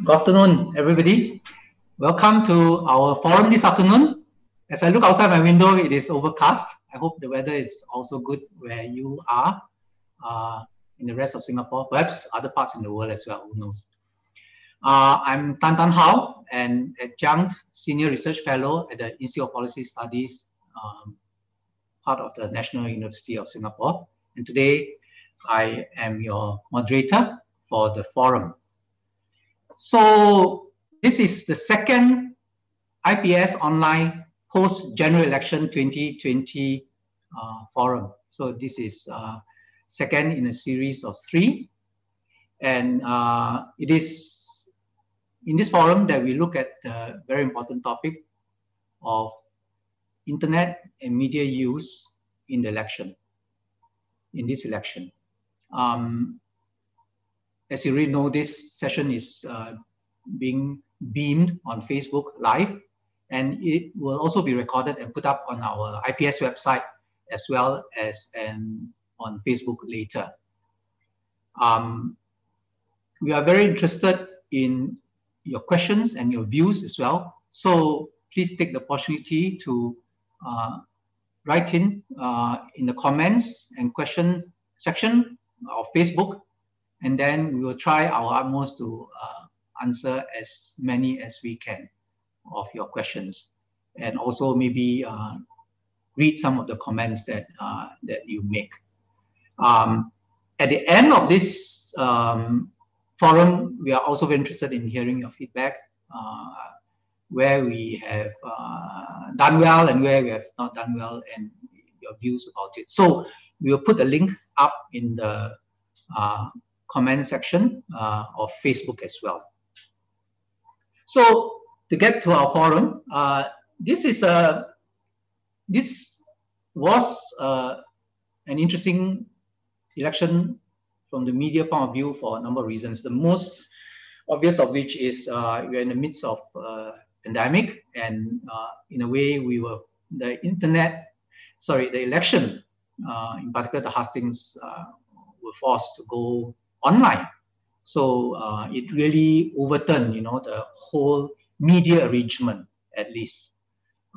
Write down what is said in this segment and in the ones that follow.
Good afternoon, everybody. Welcome to our forum this afternoon. As I look outside my window, it is overcast. I hope the weather is also good where you are uh, in the rest of Singapore, perhaps other parts in the world as well, who knows. Uh, I'm Tan Tarn How, an adjunct senior research fellow at the Institute of Policy Studies, um, part of the National University of Singapore. And today, I am your moderator for the forum. So this is the second IPS online post general election 2020 uh, forum. So this is uh, second in a series of three. And uh, it is in this forum that we look at the very important topic of internet and media use in the election, in this election. Um, as you already know, this session is uh, being beamed on Facebook Live, and it will also be recorded and put up on our IPS website as well as an, on Facebook later. Um, we are very interested in your questions and your views as well. So please take the opportunity to uh, write in uh, in the comments and question section of Facebook, and then we will try our utmost to uh, answer as many as we can of your questions, and also maybe uh, read some of the comments that uh, that you make. Um, at the end of this um, forum, we are also very interested in hearing your feedback, uh, where we have uh, done well and where we have not done well, and your views about it. So we will put a link up in the uh, comment section uh, of Facebook as well. So to get to our forum, uh, this is a this was uh, an interesting election from the media point of view for a number of reasons. The most obvious of which is uh, we're in the midst of uh, pandemic, and uh, in a way we were the internet, sorry, the election, in particular the hustings, uh, were forced to go online. So uh, it really overturned, you know, the whole media arrangement at least.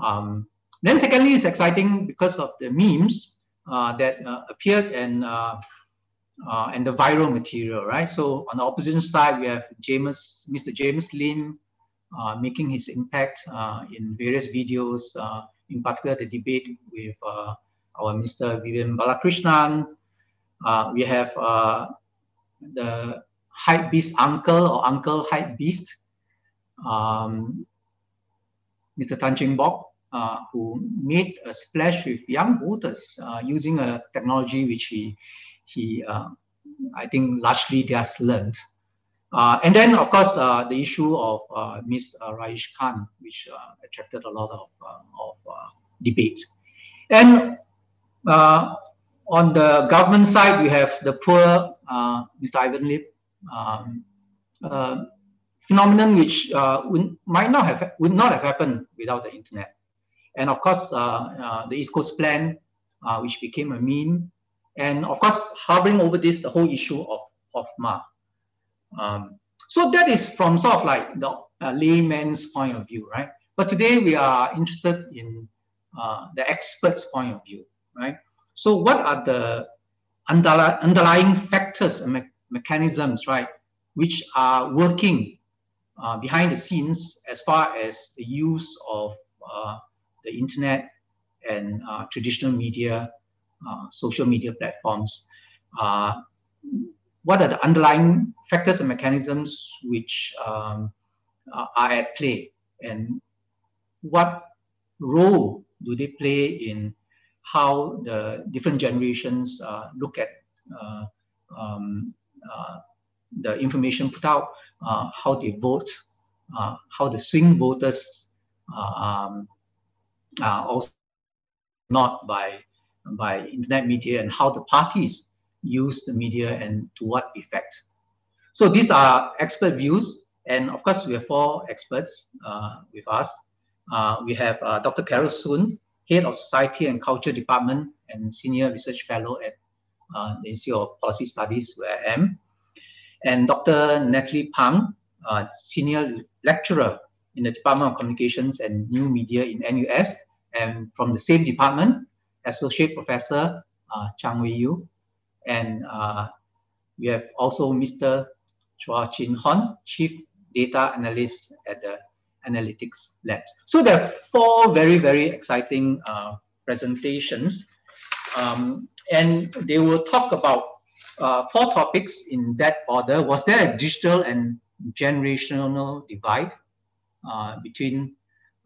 Um, then secondly, it's exciting because of the memes uh, that uh, appeared and uh, uh, and the viral material, right? So on the opposition side, we have James, Mr. James Lim uh, making his impact in various videos, in particular the debate with our Mr. Vivian Balakrishnan. we have the hype beast uncle or uncle hype beast, um, Mr. Tan Cheng Bock, uh, who made a splash with young voters uh, using a technology which he, he uh, I think, largely just learned. Uh, and then, of course, uh, the issue of uh, Ms. Raeesah Khan, which attracted a lot of, of debate. And on the government side, we have the poor Mr. Ivan Lim, um, phenomenon which uh, would, might not have would not have happened without the internet. And of course, uh, uh, the East Coast Plan, uh, which became a meme, and of course, hovering over this, the whole issue of of Ma. Um, so that is from sort of like the uh, layman's point of view, right? But today we are interested in uh, the expert's point of view, right? So what are the underlying factors and me mechanisms, right, which are working uh, behind the scenes as far as the use of uh, the internet and uh, traditional media, uh, social media platforms. Uh, what are the underlying factors and mechanisms which um, are at play and what role do they play in how the different generations uh, look at um, the information put out uh, how they vote, uh, how the swing voters um, are also not by by internet media and how the parties use the media and to what effect. So these are expert views, and of course we have four experts uh, with us. Uh, we have uh, Dr. Carol Soon, Head of Society and Culture Department and Senior Research Fellow at uh, the Institute of Policy Studies, where I am and Dr. Natalie Pang, uh, senior lecturer in the Department of Communications and New Media in NUS, and from the same department, Associate Professor uh, Zhang Weiyu, and uh, we have also Mr. Chua Chin Hon, Chief Data Analyst at the Analytics Labs. So there are four very, very exciting uh, presentations. Um, and they will talk about uh, four topics in that order. Was there a digital and generational divide uh, between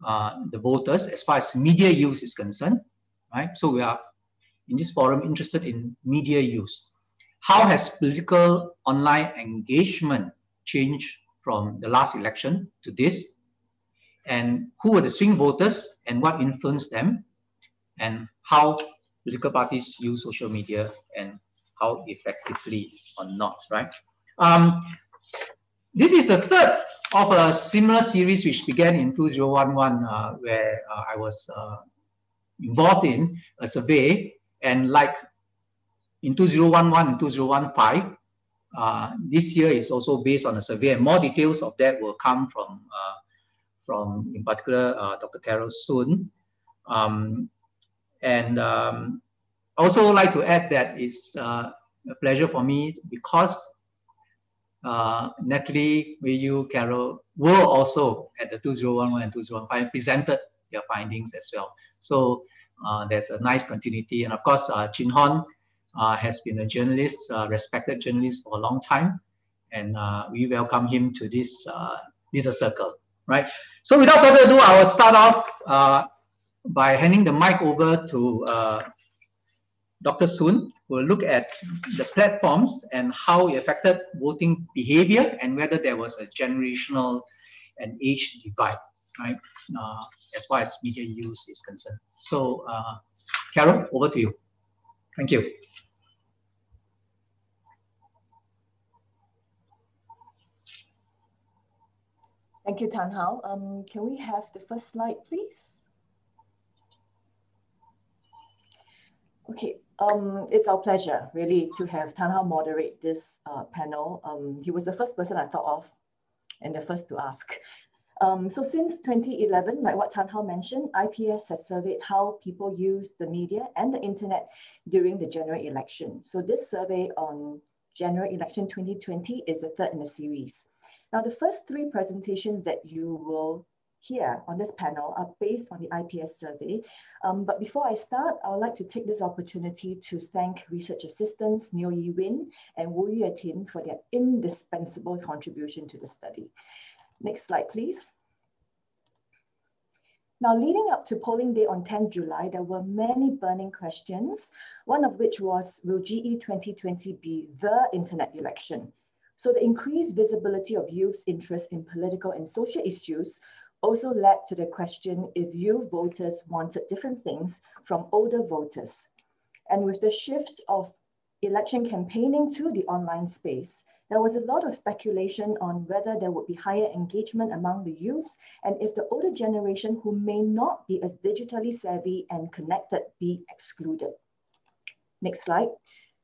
uh, the voters as far as media use is concerned? Right. So we are in this forum interested in media use. How has political online engagement changed from the last election to this? And who were the swing voters and what influenced them? And how political parties use social media and how effectively or not, right? Um, this is the third of a similar series which began in 2011 uh, where uh, I was uh, involved in a survey and like in 2011 and 2015, uh, this year is also based on a survey and more details of that will come from, uh, from in particular, uh, Dr. Carol Soon. Um, and um, also like to add that it's uh, a pleasure for me because uh, Natalie, you, Carol were also at the 2011 and 2015 presented their findings as well. So uh, there's a nice continuity. And of course, uh, Chin Hon uh, has been a journalist, uh, respected journalist for a long time. And uh, we welcome him to this uh, little circle, right? So without further ado, I will start off by handing the mic over to Dr. Soon, will look at the platforms and how it affected voting behavior and whether there was a generational and age divide, right? Uh, as far as media use is concerned. So, uh, Carol, over to you. Thank you. Thank you, Tarn How. Um, can we have the first slide, please? Okay, um, it's our pleasure really to have Tarn How moderate this uh, panel. Um, he was the first person I thought of and the first to ask. Um, so since 2011, like what Tarn How mentioned, IPS has surveyed how people use the media and the internet during the general election. So this survey on general election 2020 is the third in the series. Now, the first three presentations that you will hear on this panel are based on the IPS survey. Um, but before I start, I would like to take this opportunity to thank research assistants Neo Yi Win and Wu Yue Tin for their indispensable contribution to the study. Next slide, please. Now, leading up to polling day on 10 July, there were many burning questions, one of which was, will GE 2020 be the internet election? So the increased visibility of youth's interest in political and social issues also led to the question if youth voters wanted different things from older voters. And with the shift of election campaigning to the online space, there was a lot of speculation on whether there would be higher engagement among the youths and if the older generation who may not be as digitally savvy and connected be excluded. Next slide.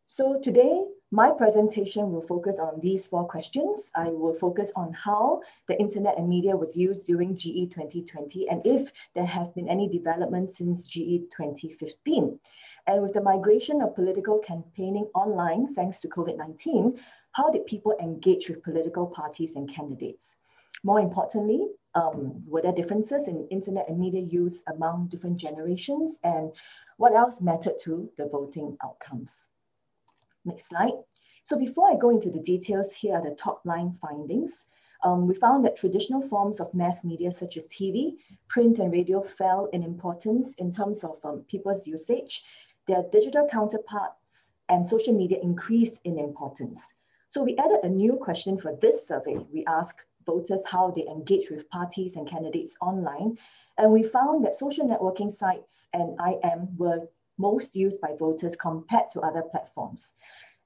So today, my presentation will focus on these four questions. I will focus on how the internet and media was used during GE 2020 and if there have been any developments since GE 2015. And with the migration of political campaigning online, thanks to COVID-19, how did people engage with political parties and candidates? More importantly, um, were there differences in internet and media use among different generations? And what else mattered to the voting outcomes? Next slide. So before I go into the details, here are the top line findings. Um, we found that traditional forms of mass media such as TV, print and radio fell in importance in terms of um, people's usage. Their digital counterparts and social media increased in importance. So we added a new question for this survey. We asked voters how they engage with parties and candidates online. And we found that social networking sites and IM were most used by voters compared to other platforms.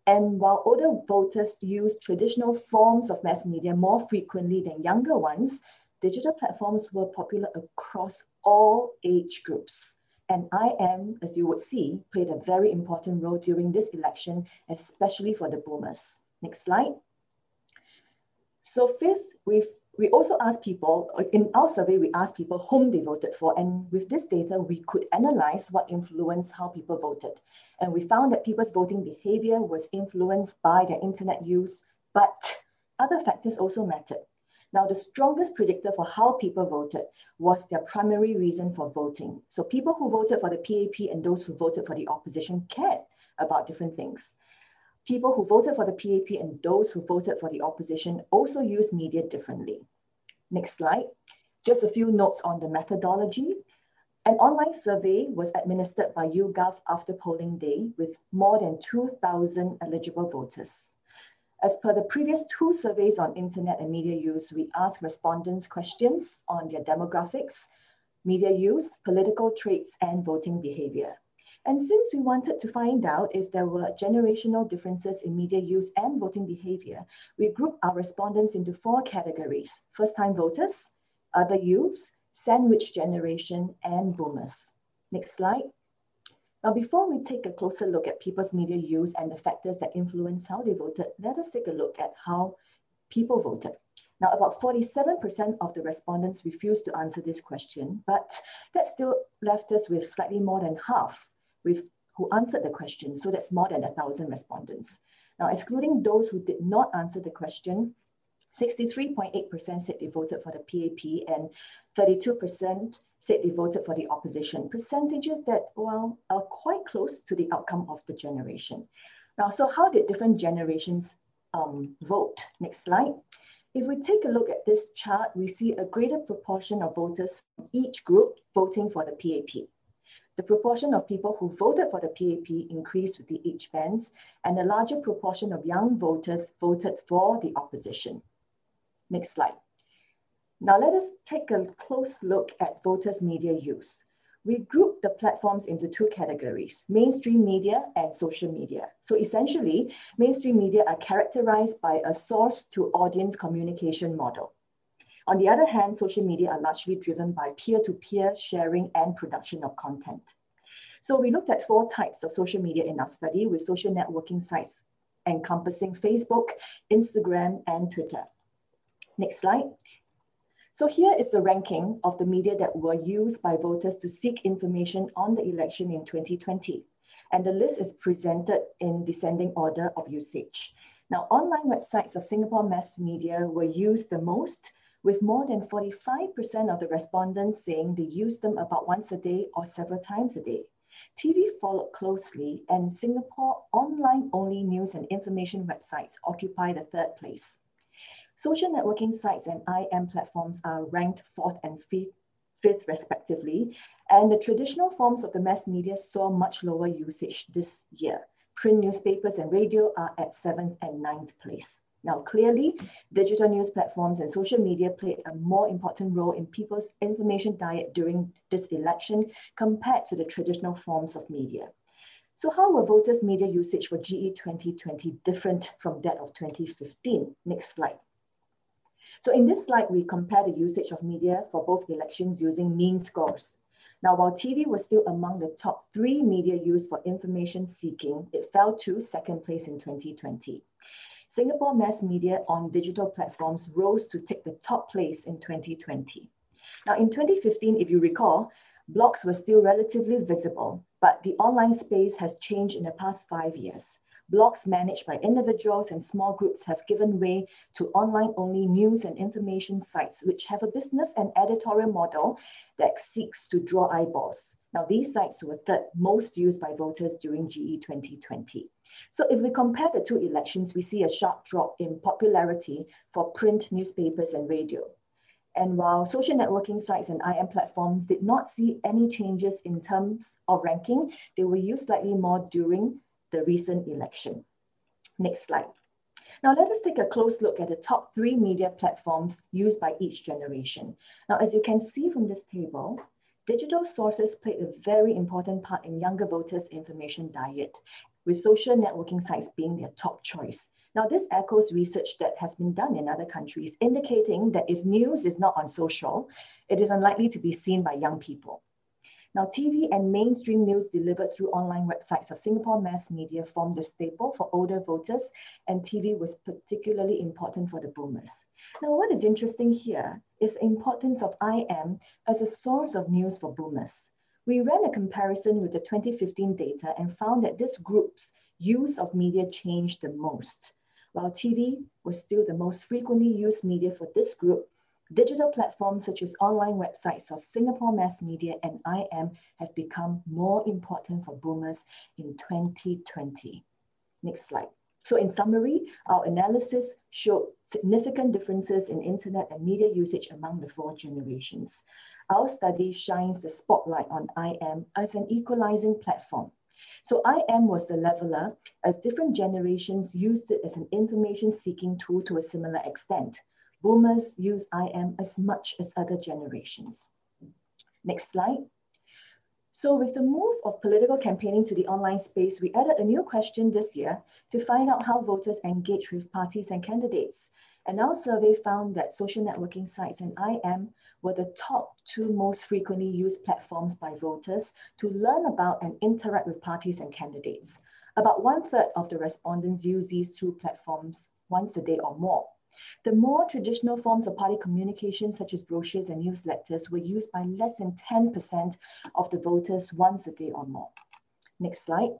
And while older voters use traditional forms of mass media more frequently than younger ones, digital platforms were popular across all age groups. And IM, as you would see, played a very important role during this election, especially for the boomers. Next slide. So fifth, we've we also asked people, in our survey, we asked people whom they voted for. And with this data, we could analyze what influenced how people voted. And we found that people's voting behavior was influenced by their internet use, but other factors also mattered. Now, the strongest predictor for how people voted was their primary reason for voting. So people who voted for the PAP and those who voted for the opposition cared about different things. People who voted for the PAP and those who voted for the opposition also use media differently. Next slide. Just a few notes on the methodology. An online survey was administered by YouGov after polling day with more than 2,000 eligible voters. As per the previous two surveys on internet and media use, we asked respondents questions on their demographics, media use, political traits, and voting behavior. And since we wanted to find out if there were generational differences in media use and voting behavior, we grouped our respondents into four categories, first-time voters, other youths, sandwich generation, and boomers. Next slide. Now, before we take a closer look at people's media use and the factors that influence how they voted, let us take a look at how people voted. Now, about 47% of the respondents refused to answer this question, but that still left us with slightly more than half with, who answered the question. So that's more than a thousand respondents. Now, excluding those who did not answer the question, 63.8% said they voted for the PAP and 32% said they voted for the opposition, percentages that, well, are quite close to the outcome of the generation. Now, so how did different generations um, vote? Next slide. If we take a look at this chart, we see a greater proportion of voters from each group voting for the PAP. The proportion of people who voted for the PAP increased with the age bands, and a larger proportion of young voters voted for the opposition. Next slide. Now let us take a close look at voters' media use. We group the platforms into two categories, mainstream media and social media. So essentially, mainstream media are characterized by a source to audience communication model. On the other hand, social media are largely driven by peer-to-peer -peer sharing and production of content. So we looked at four types of social media in our study with social networking sites encompassing Facebook, Instagram, and Twitter. Next slide. So here is the ranking of the media that were used by voters to seek information on the election in 2020. And the list is presented in descending order of usage. Now, online websites of Singapore mass media were used the most, with more than 45% of the respondents saying they use them about once a day or several times a day. TV followed closely, and Singapore online only news and information websites occupy the third place. Social networking sites and IM platforms are ranked fourth and fifth, fifth respectively, and the traditional forms of the mass media saw much lower usage this year. Print newspapers and radio are at seventh and ninth place. Now, clearly, digital news platforms and social media played a more important role in people's information diet during this election compared to the traditional forms of media. So how were voters' media usage for GE 2020 different from that of 2015? Next slide. So in this slide, we compare the usage of media for both elections using mean scores. Now, while TV was still among the top three media used for information seeking, it fell to second place in 2020. Singapore mass media on digital platforms rose to take the top place in 2020. Now, in 2015, if you recall, blogs were still relatively visible, but the online space has changed in the past five years blogs managed by individuals and small groups have given way to online-only news and information sites, which have a business and editorial model that seeks to draw eyeballs. Now, these sites were third most used by voters during GE 2020. So if we compare the two elections, we see a sharp drop in popularity for print newspapers and radio. And while social networking sites and IM platforms did not see any changes in terms of ranking, they were used slightly more during the recent election. Next slide. Now let us take a close look at the top three media platforms used by each generation. Now, as you can see from this table, digital sources played a very important part in younger voters' information diet, with social networking sites being their top choice. Now, this echoes research that has been done in other countries, indicating that if news is not on social, it is unlikely to be seen by young people. Now, TV and mainstream news delivered through online websites of Singapore mass media formed the staple for older voters, and TV was particularly important for the boomers. Now, what is interesting here is the importance of IM as a source of news for boomers. We ran a comparison with the 2015 data and found that this group's use of media changed the most. While TV was still the most frequently used media for this group, Digital platforms such as online websites of Singapore mass media and IM have become more important for boomers in 2020. Next slide. So in summary, our analysis showed significant differences in internet and media usage among the four generations. Our study shines the spotlight on IM as an equalizing platform. So IM was the leveler as different generations used it as an information seeking tool to a similar extent boomers use IM as much as other generations. Next slide. So with the move of political campaigning to the online space, we added a new question this year to find out how voters engage with parties and candidates. And our survey found that social networking sites and IM were the top two most frequently used platforms by voters to learn about and interact with parties and candidates. About one third of the respondents use these two platforms once a day or more. The more traditional forms of party communication, such as brochures and newsletters, were used by less than 10% of the voters once a day or more. Next slide.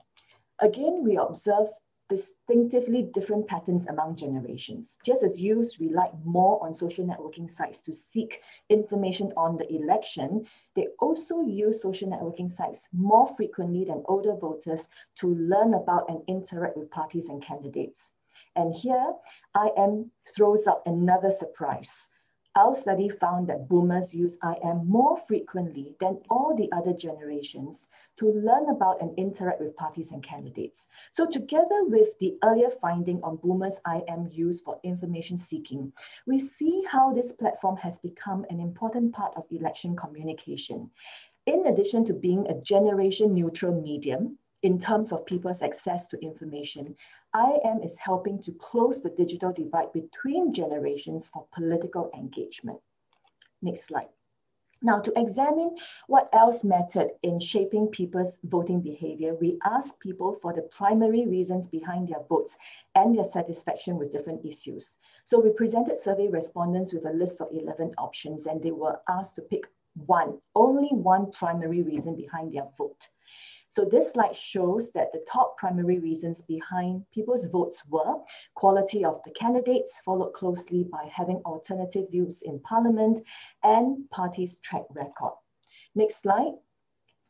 Again, we observe distinctively different patterns among generations. Just as youths rely more on social networking sites to seek information on the election, they also use social networking sites more frequently than older voters to learn about and interact with parties and candidates. And here, IM throws up another surprise. Our study found that boomers use IM more frequently than all the other generations to learn about and interact with parties and candidates. So together with the earlier finding on boomers IM use for information seeking, we see how this platform has become an important part of election communication. In addition to being a generation neutral medium, in terms of people's access to information, IM is helping to close the digital divide between generations for political engagement. Next slide. Now, to examine what else mattered in shaping people's voting behavior, we asked people for the primary reasons behind their votes and their satisfaction with different issues. So we presented survey respondents with a list of 11 options and they were asked to pick one, only one primary reason behind their vote. So this slide shows that the top primary reasons behind people's votes were quality of the candidates, followed closely by having alternative views in parliament and parties' track record. Next slide.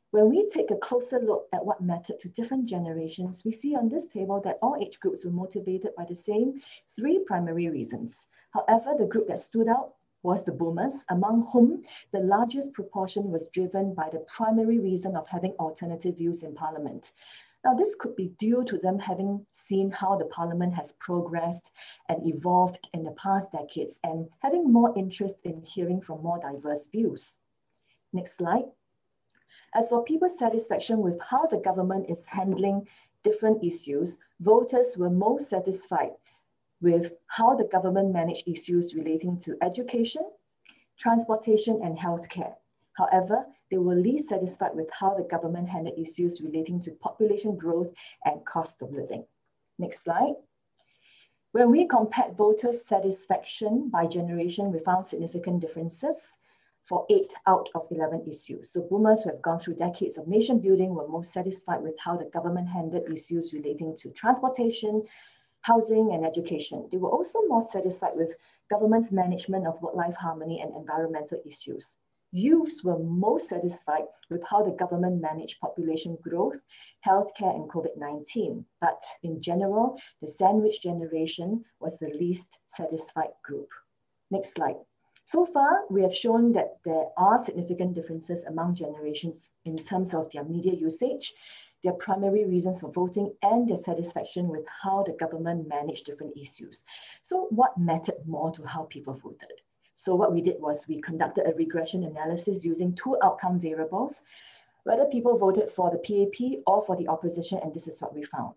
When we take a closer look at what mattered to different generations, we see on this table that all age groups were motivated by the same three primary reasons. However, the group that stood out was the boomers, among whom the largest proportion was driven by the primary reason of having alternative views in parliament. Now, this could be due to them having seen how the parliament has progressed and evolved in the past decades and having more interest in hearing from more diverse views. Next slide. As for people's satisfaction with how the government is handling different issues, voters were most satisfied with how the government managed issues relating to education, transportation, and healthcare. However, they were least satisfied with how the government handled issues relating to population growth and cost of living. Next slide. When we compared voters' satisfaction by generation, we found significant differences for eight out of 11 issues. So boomers who have gone through decades of nation building were most satisfied with how the government handled issues relating to transportation, housing and education. They were also more satisfied with government's management of work-life harmony and environmental issues. Youths were most satisfied with how the government managed population growth, healthcare, and COVID-19. But in general, the sandwich generation was the least satisfied group. Next slide. So far, we have shown that there are significant differences among generations in terms of their media usage, their primary reasons for voting and their satisfaction with how the government managed different issues. So what mattered more to how people voted? So what we did was we conducted a regression analysis using two outcome variables, whether people voted for the PAP or for the opposition, and this is what we found.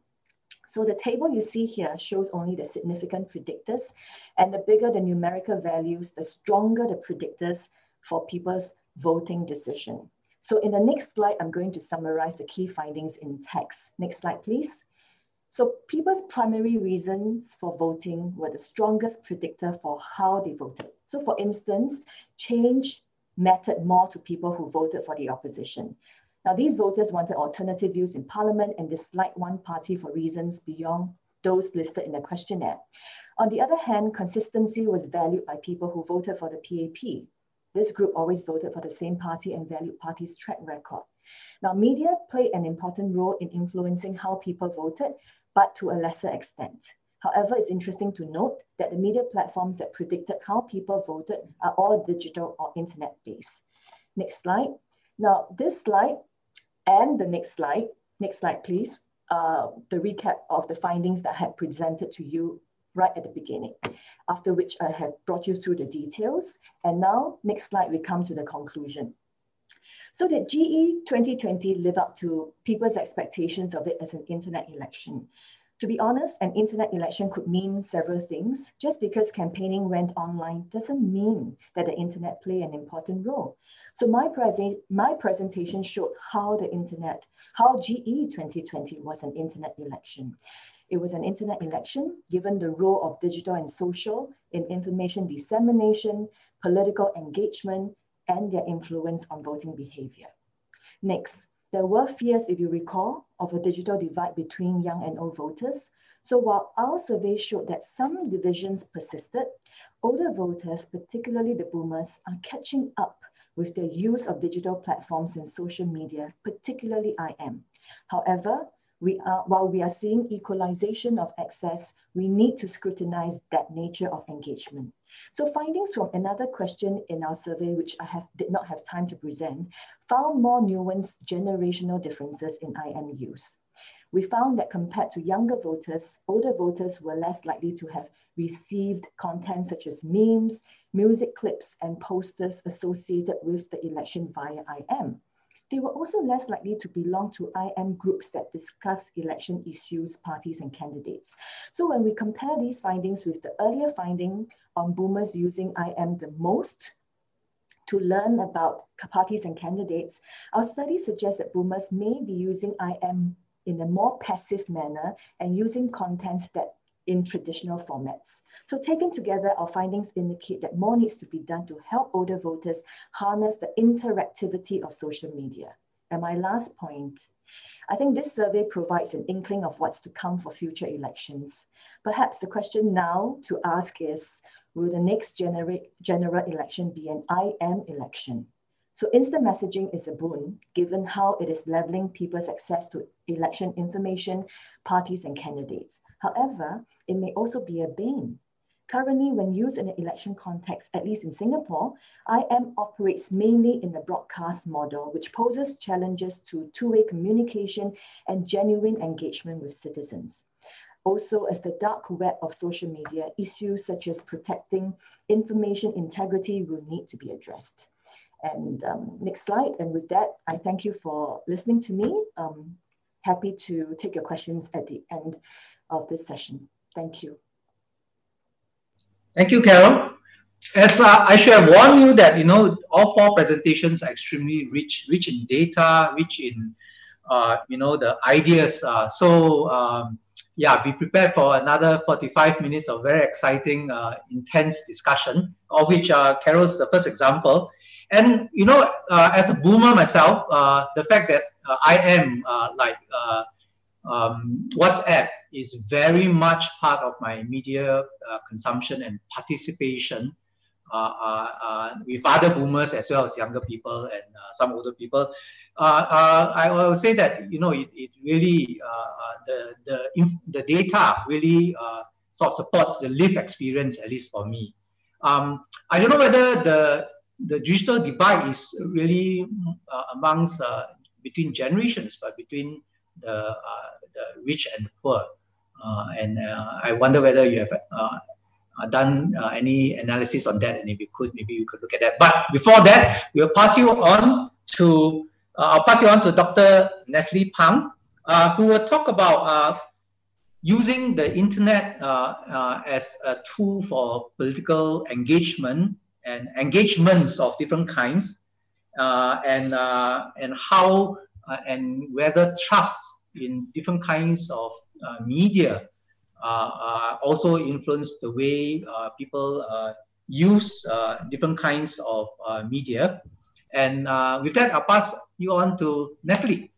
So the table you see here shows only the significant predictors, and the bigger the numerical values, the stronger the predictors for people's voting decision. So in the next slide, I'm going to summarize the key findings in text. Next slide, please. So people's primary reasons for voting were the strongest predictor for how they voted. So for instance, change mattered more to people who voted for the opposition. Now these voters wanted alternative views in parliament and disliked one party for reasons beyond those listed in the questionnaire. On the other hand, consistency was valued by people who voted for the PAP. This group always voted for the same party and valued party's track record. Now, media played an important role in influencing how people voted, but to a lesser extent. However, it's interesting to note that the media platforms that predicted how people voted are all digital or internet based. Next slide. Now, this slide and the next slide, next slide, please, uh, the recap of the findings that I had presented to you right at the beginning, after which I have brought you through the details. And now, next slide, we come to the conclusion. So did GE 2020 live up to people's expectations of it as an internet election? To be honest, an internet election could mean several things. Just because campaigning went online doesn't mean that the internet played an important role. So my, present, my presentation showed how the internet, how GE 2020 was an internet election. It was an internet election given the role of digital and social in information dissemination, political engagement, and their influence on voting behavior. Next, there were fears, if you recall, of a digital divide between young and old voters. So while our survey showed that some divisions persisted, older voters, particularly the boomers, are catching up with their use of digital platforms and social media, particularly IM. However, we are, while we are seeing equalization of access, we need to scrutinize that nature of engagement. So findings from another question in our survey, which I have, did not have time to present, found more nuanced generational differences in IM use. We found that compared to younger voters, older voters were less likely to have received content such as memes, music clips, and posters associated with the election via IM. They were also less likely to belong to IM groups that discuss election issues, parties, and candidates. So when we compare these findings with the earlier finding on boomers using IM the most to learn about parties and candidates, our study suggests that boomers may be using IM in a more passive manner and using content that in traditional formats. So taken together, our findings indicate that more needs to be done to help older voters harness the interactivity of social media. And my last point, I think this survey provides an inkling of what's to come for future elections. Perhaps the question now to ask is, will the next genera- general election be an IM election? So instant messaging is a boon, given how it is leveling people's access to election information, parties, and candidates. However, it may also be a bane. Currently, when used in an election context, at least in Singapore, IM operates mainly in the broadcast model, which poses challenges to two-way communication and genuine engagement with citizens. Also, as the dark web of social media, issues such as protecting information integrity will need to be addressed. And um, next slide. And with that, I thank you for listening to me. Um, happy to take your questions at the end of this session. Thank you. Thank you, Carol. As uh, I should have warned you that you know all four presentations are extremely rich, rich in data, rich in uh, you know the ideas. Uh, so um, yeah, be prepared for another 45 minutes of very exciting, uh, intense discussion, of which uh, Carol's the first example. And you know, uh, as a boomer myself, the fact that I am like um, WhatsApp is very much part of my media uh, consumption and participation with other boomers as well as younger people and some older people. I will say that you know it, it really the the the data really sort of supports the live experience at least for me. Um, I don't know whether the the digital divide is really uh, amongst uh, between generations, but between the, uh, the rich and the poor. Uh, and uh, I wonder whether you have uh, done any analysis on that, and if you could, maybe you could look at that. But before that, we'll pass you on to I'll pass you on to Dr. Natalie Pang, who will talk about using the internet uh, uh, as a tool for political engagement and engagements of different kinds. uh, and uh, and how uh, Uh, and whether trust in different kinds of uh, media uh, uh also influence the way uh, people use different kinds of media. And with that, I'll pass you on to Natalie.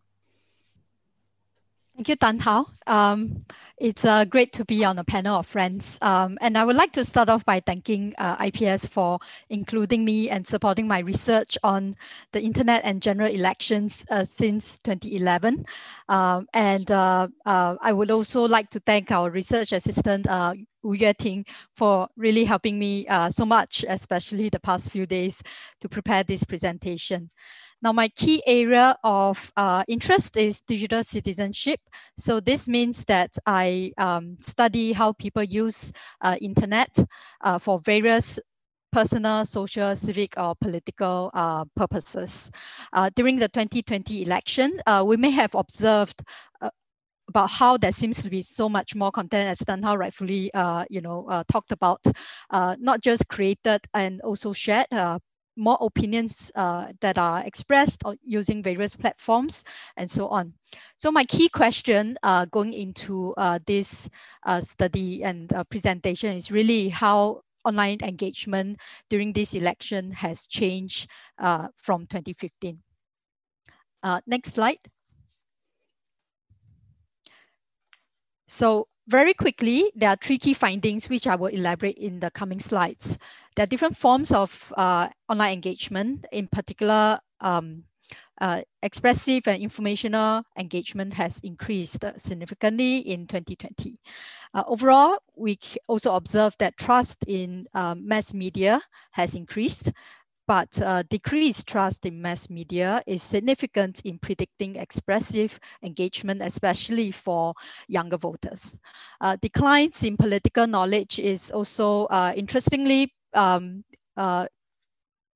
Thank you, Tarn How. Um, it's uh, great to be on a panel of friends. Um, and I would like to start off by thanking uh, IPS for including me and supporting my research on the internet and general elections uh, since 2011. Um, and uh, uh, I would also like to thank our research assistant, uh, Wu Ting, for really helping me so much, especially the past few days to prepare this presentation. Now, my key area of uh, interest is digital citizenship. So this means that I um, study how people use uh, internet uh, for various personal, social, civic, or political uh, purposes. Uh, during the 2020 election, uh, we may have observed about how there seems to be so much more content as Tarn How rightfully uh, you know uh, talked about uh, not just created and also shared more opinions uh, that are expressed using various platforms and so on. So my key question uh, going into uh, this uh, study and uh, presentation is really how online engagement during this election has changed uh, from 2015. next slide. So very quickly, there are three key findings which I will elaborate in the coming slides. There are different forms of uh, online engagement. In particular, um, uh, expressive and informational engagement has increased significantly in 2020. Uh, overall, we also observe that trust in um, mass media has increased but uh, decreased trust in mass media is significant in predicting expressive engagement, especially for younger voters. Uh, declines in political knowledge is also uh, interestingly um, uh,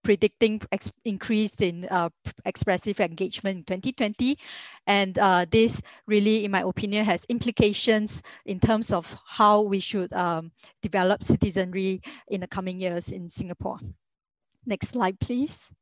predicting ex in uh, expressive engagement in 2020. And uh, this really, in my opinion, has implications in terms of how we should um, develop citizenry in the coming years in Singapore. Next slide, please.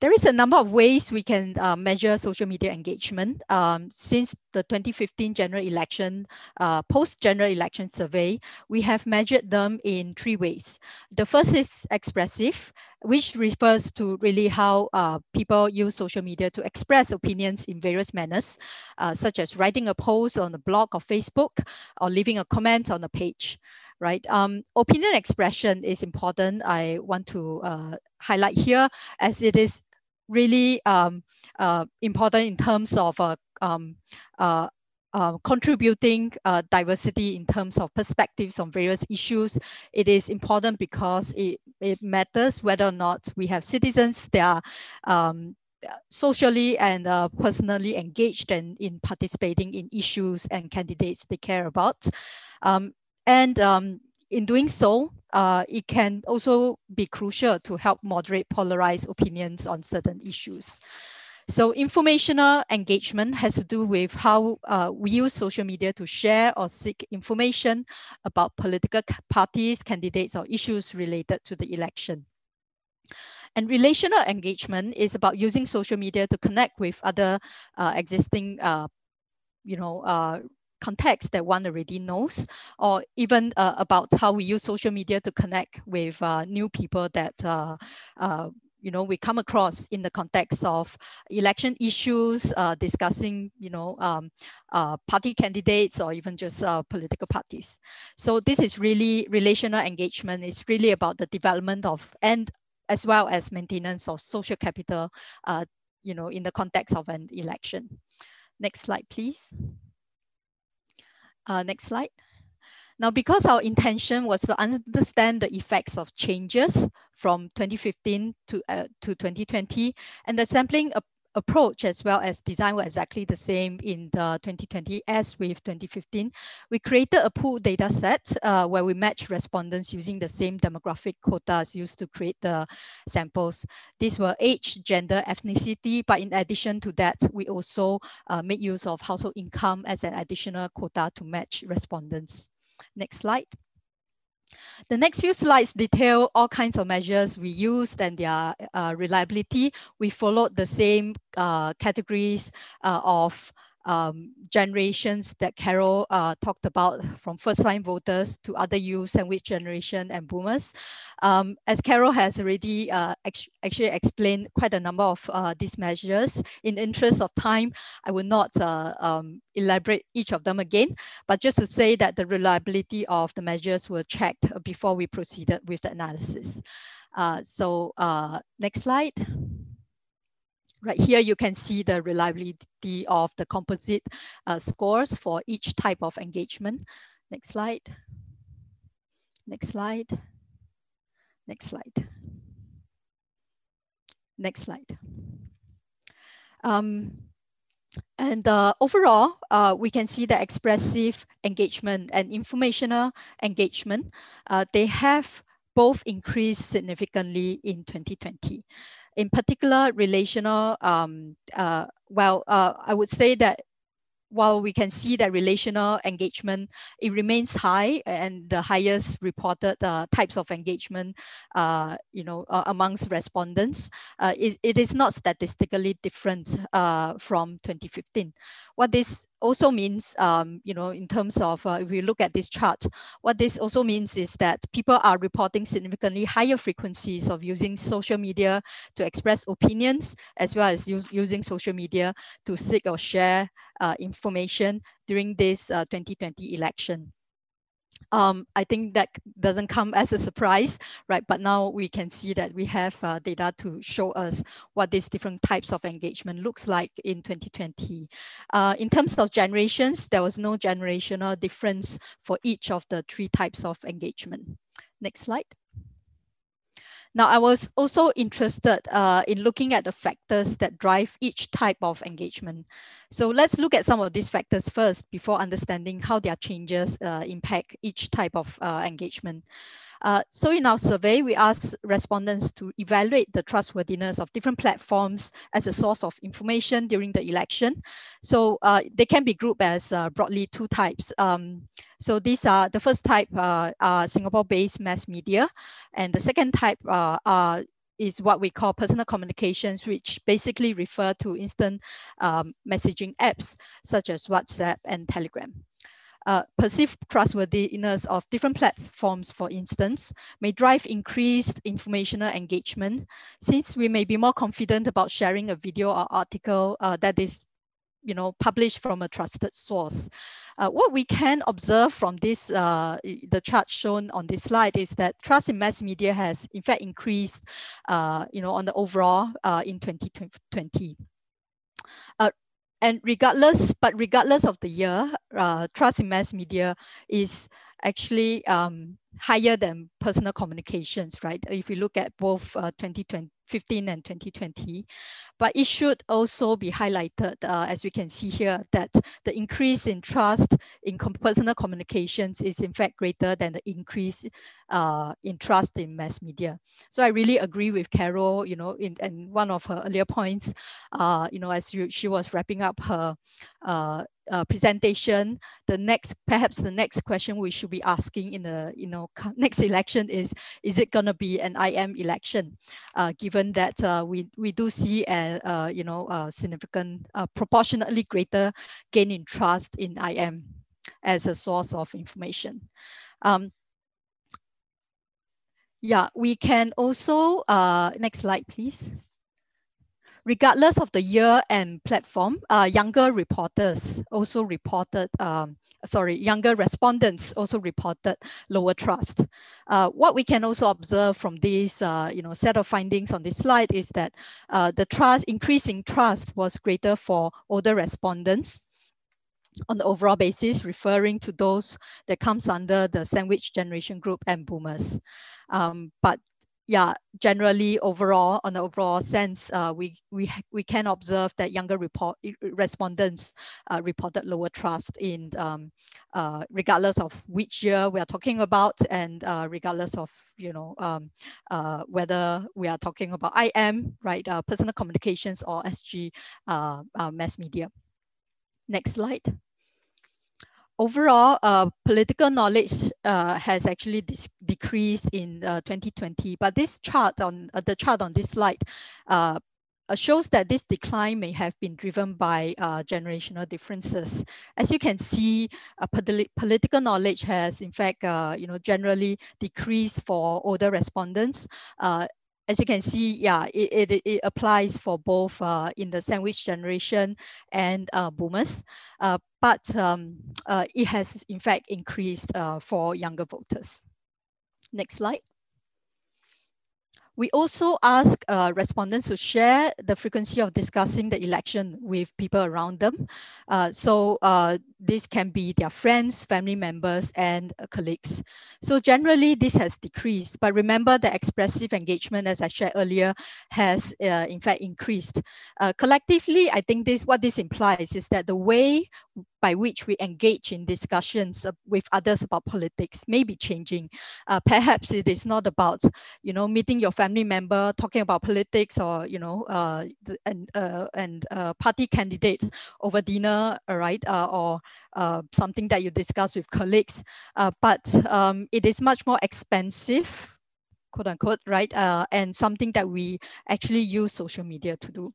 There is a number of ways we can uh, measure social media engagement. Um, since the 2015 general election, uh, post-general election survey, we have measured them in three ways. The first is expressive, which refers to really how uh, people use social media to express opinions in various manners, uh, such as writing a post on a blog or Facebook, or leaving a comment on a page right? Um, opinion expression is important. I want to uh, highlight here as it is really um, uh, important in terms of uh, um, uh, uh, contributing uh, diversity in terms of perspectives on various issues. It is important because it, it matters whether or not we have citizens that are um, socially and uh, personally engaged and in participating in issues and candidates they care about. Um, and um, in doing so, uh, it can also be crucial to help moderate polarized opinions on certain issues. So informational engagement has to do with how uh, we use social media to share or seek information about political parties, candidates, or issues related to the election. And relational engagement is about using social media to connect with other uh, existing uh, you know, context that one already knows, or even uh, about how we use social media to connect with uh, new people that uh, uh, you know we come across in the context of election issues, uh, discussing you know um, party candidates or even just political parties. So this is really relational engagement. It's really about the development of and as well as maintenance of social capital, you know, in the context of an election. Next slide, please. Uh, next slide. Now, because our intention was to understand the effects of changes from 2015 to, uh, to 2020, and the sampling approach as well as design were exactly the same in the 2020 as with 2015. We created a pool data set uh, where we match respondents using the same demographic quotas used to create the samples. These were age, gender, ethnicity, but in addition to that, we also uh, made use of household income as an additional quota to match respondents. Next slide. The next few slides detail all kinds of measures we used and their uh, reliability. We followed the same uh, categories uh, of um, generations that Carol uh, talked about from first-time voters to other youth, sandwich generation, and boomers. Um, as Carol has already uh, actually explained quite a number of uh, these measures, in interest of time, I will not uh, um, elaborate each of them again, but just to say that the reliability of the measures were checked before we proceeded with the analysis. Uh, so uh, next slide. Right here, you can see the reliability of the composite uh, scores for each type of engagement. Next slide. Next slide. Next slide. Next slide. Um, and uh, overall, uh, we can see the expressive engagement and informational engagement. Uh, they have both increased significantly in 2020 in particular relational, um, uh, well, uh, I would say that while we can see that relational engagement, it remains high and the highest reported uh, types of engagement, uh, you know, uh, amongst respondents, uh, it, it is not statistically different uh, from 2015. What this also means, um, you know, in terms of uh, if we look at this chart, what this also means is that people are reporting significantly higher frequencies of using social media to express opinions, as well as using social media to seek or share uh, information during this uh, 2020 election. Um, I think that doesn't come as a surprise, right? But now we can see that we have uh, data to show us what these different types of engagement looks like in 2020. Uh, in terms of generations, there was no generational difference for each of the three types of engagement. Next slide. Now, I was also interested uh, in looking at the factors that drive each type of engagement. So let's look at some of these factors first before understanding how their changes uh, impact each type of uh, engagement. Uh, so in our survey, we asked respondents to evaluate the trustworthiness of different platforms as a source of information during the election. So uh, they can be grouped as uh, broadly two types. Um, so these are the first type uh, are Singapore-based mass media, and the second type uh, are is what we call personal communications, which basically refer to instant um, messaging apps such as WhatsApp and Telegram uh, perceived trustworthiness of different platforms, for instance, may drive increased informational engagement since we may be more confident about sharing a video or article uh, that is you know, published from a trusted source. Uh, what we can observe from this, uh, the chart shown on this slide is that trust in mass media has in fact increased, uh, you know, on the overall uh, in 2020. And regardless, but regardless of the year, uh, trust in mass media is actually um, higher than personal communications, right? If we look at both uh, 2015 and 2020, but it should also be highlighted, uh, as we can see here, that the increase in trust in com personal communications is in fact greater than the increase uh, in trust in mass media. So I really agree with Carol, you know, in, in one of her earlier points, uh, you know, as you, she was wrapping up her uh, uh, presentation, the next, perhaps the next question we should be asking in the, you know, next election is, is it going to be an IM election? Uh, given that uh, we, we do see a, uh, you know, a significant, proportionately greater gain in trust in IM as a source of information. Um, yeah, we can also, uh, next slide, please regardless of the year and platform, uh, younger reporters also reported, um, sorry, younger respondents also reported lower trust. Uh, what we can also observe from this, uh, you know, set of findings on this slide is that uh, the trust, increasing trust was greater for older respondents on the overall basis, referring to those that comes under the sandwich generation group and boomers. Um, but yeah, generally overall, on the overall sense, uh, we, we, we can observe that younger report respondents uh, reported lower trust in um, uh, regardless of which year we are talking about and uh, regardless of, you know, um, uh, whether we are talking about IM, right, uh, personal communications or SG mass media. Next slide. Overall, uh, political knowledge uh, has actually decreased in 2020. But this chart on the chart on this slide uh, shows that this decline may have been driven by uh, generational differences. As you can see, uh, politi political knowledge has in fact, uh, you know, generally decreased for older respondents. Uh, as you can see, yeah, it, it, it applies for both uh, in the sandwich generation and boomers, but um, it has in fact increased for younger voters. Next slide. We also ask uh, respondents to share the frequency of discussing the election with people around them. Uh, so uh, this can be their friends, family members, and uh, colleagues. So generally, this has decreased. But remember, the expressive engagement, as I shared earlier, has uh, in fact increased. Uh, collectively, I think this what this implies is that the way by which we engage in discussions with others about politics may be changing. Uh, perhaps it is not about, you know, meeting your family member, talking about politics or, you know, uh, and, uh, and party candidates over dinner, right? or uh, something that you discuss with colleagues, uh, but um, it is much more expensive, quote unquote, right? Uh, and something that we actually use social media to do.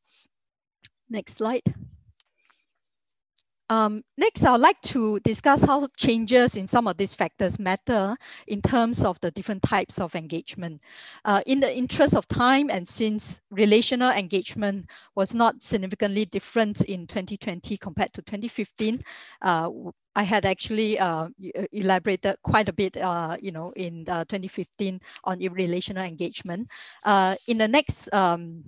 Next slide. Um, next, I'd like to discuss how changes in some of these factors matter in terms of the different types of engagement. Uh, in the interest of time and since relational engagement was not significantly different in 2020 compared to 2015, uh, I had actually uh, uh, elaborated quite a bit, uh, you know, in uh, 2015 on relational engagement. In the next um,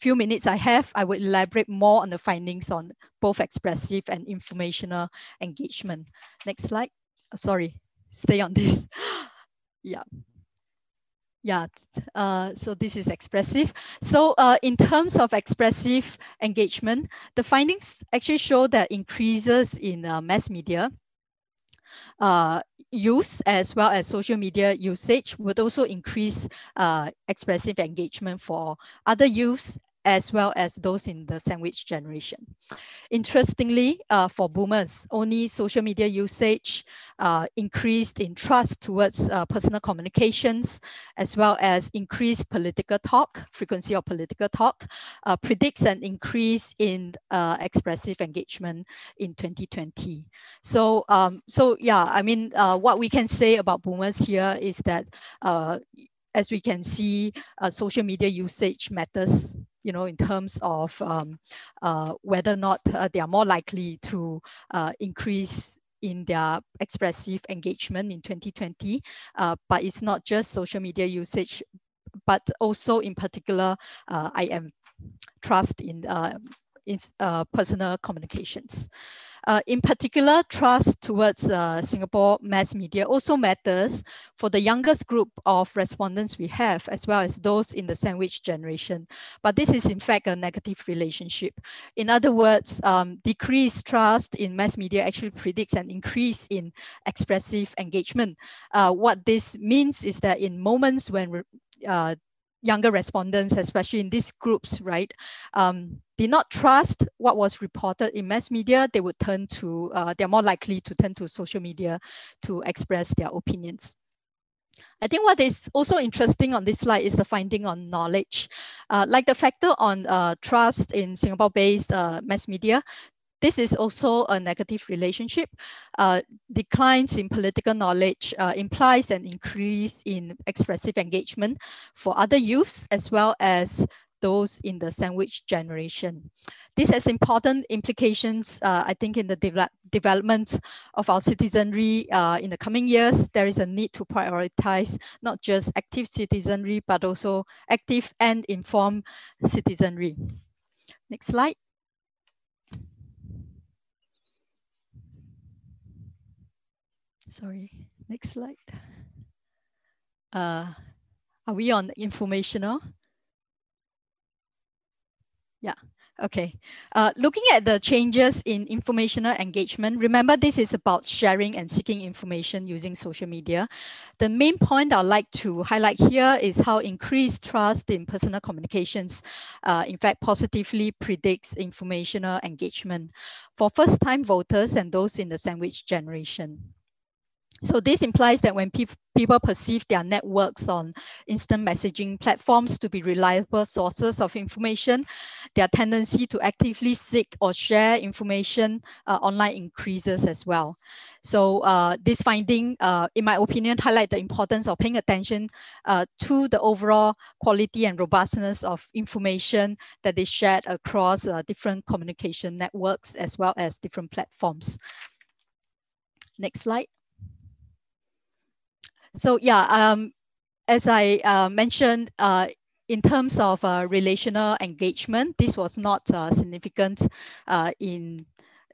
few minutes I have, I will elaborate more on the findings on both expressive and informational engagement. Next slide. Sorry, stay on this. yeah yeah, uh, so this is expressive. So uh, in terms of expressive engagement, the findings actually show that increases in uh, mass media uh, use as well as social media usage would also increase uh, expressive engagement for other use as well as those in the sandwich generation. Interestingly, uh, for boomers, only social media usage uh, increased in trust towards uh, personal communications, as well as increased political talk, frequency of political talk, uh, predicts an increase in uh, expressive engagement in 2020. So, um, so yeah, I mean, uh, what we can say about boomers here is that as we can see, social media usage matters you know, in terms of um, uh, whether or not uh, they are more likely to uh, increase in their expressive engagement in 2020. Uh, but it's not just social media usage, but also in particular, uh, IM trust in, in personal communications. Uh, in particular, trust towards uh, Singapore mass media also matters for the youngest group of respondents we have, as well as those in the sandwich generation. But this is in fact a negative relationship. In other words, um, decreased trust in mass media actually predicts an increase in expressive engagement. Uh, what this means is that in moments when uh, younger respondents, especially in these groups, right, um, did not trust what was reported in mass media, they would turn to, uh, they're more likely to turn to social media to express their opinions. I think what is also interesting on this slide is the finding on knowledge. Uh, like the factor on uh, trust in Singapore-based uh, mass media, this is also a negative relationship. Uh, declines in political knowledge uh, implies an increase in expressive engagement for other youths as well as those in the sandwich generation. This has important implications, uh, I think, in the de development of our citizenry uh, in the coming years. There is a need to prioritize not just active citizenry, but also active and informed citizenry. Next slide. Sorry, next slide. Uh, are we on informational? Yeah, Okay, uh, looking at the changes in informational engagement, remember this is about sharing and seeking information using social media. The main point I'd like to highlight here is how increased trust in personal communications, uh, in fact, positively predicts informational engagement for first-time voters and those in the sandwich generation. So this implies that when pe people perceive their networks on instant messaging platforms to be reliable sources of information, their tendency to actively seek or share information uh, online increases as well. So uh, this finding, uh, in my opinion, highlight the importance of paying attention uh, to the overall quality and robustness of information that is shared across uh, different communication networks as well as different platforms. Next slide. So yeah, um, as I uh, mentioned, uh, in terms of uh, relational engagement, this was not uh, significant uh, in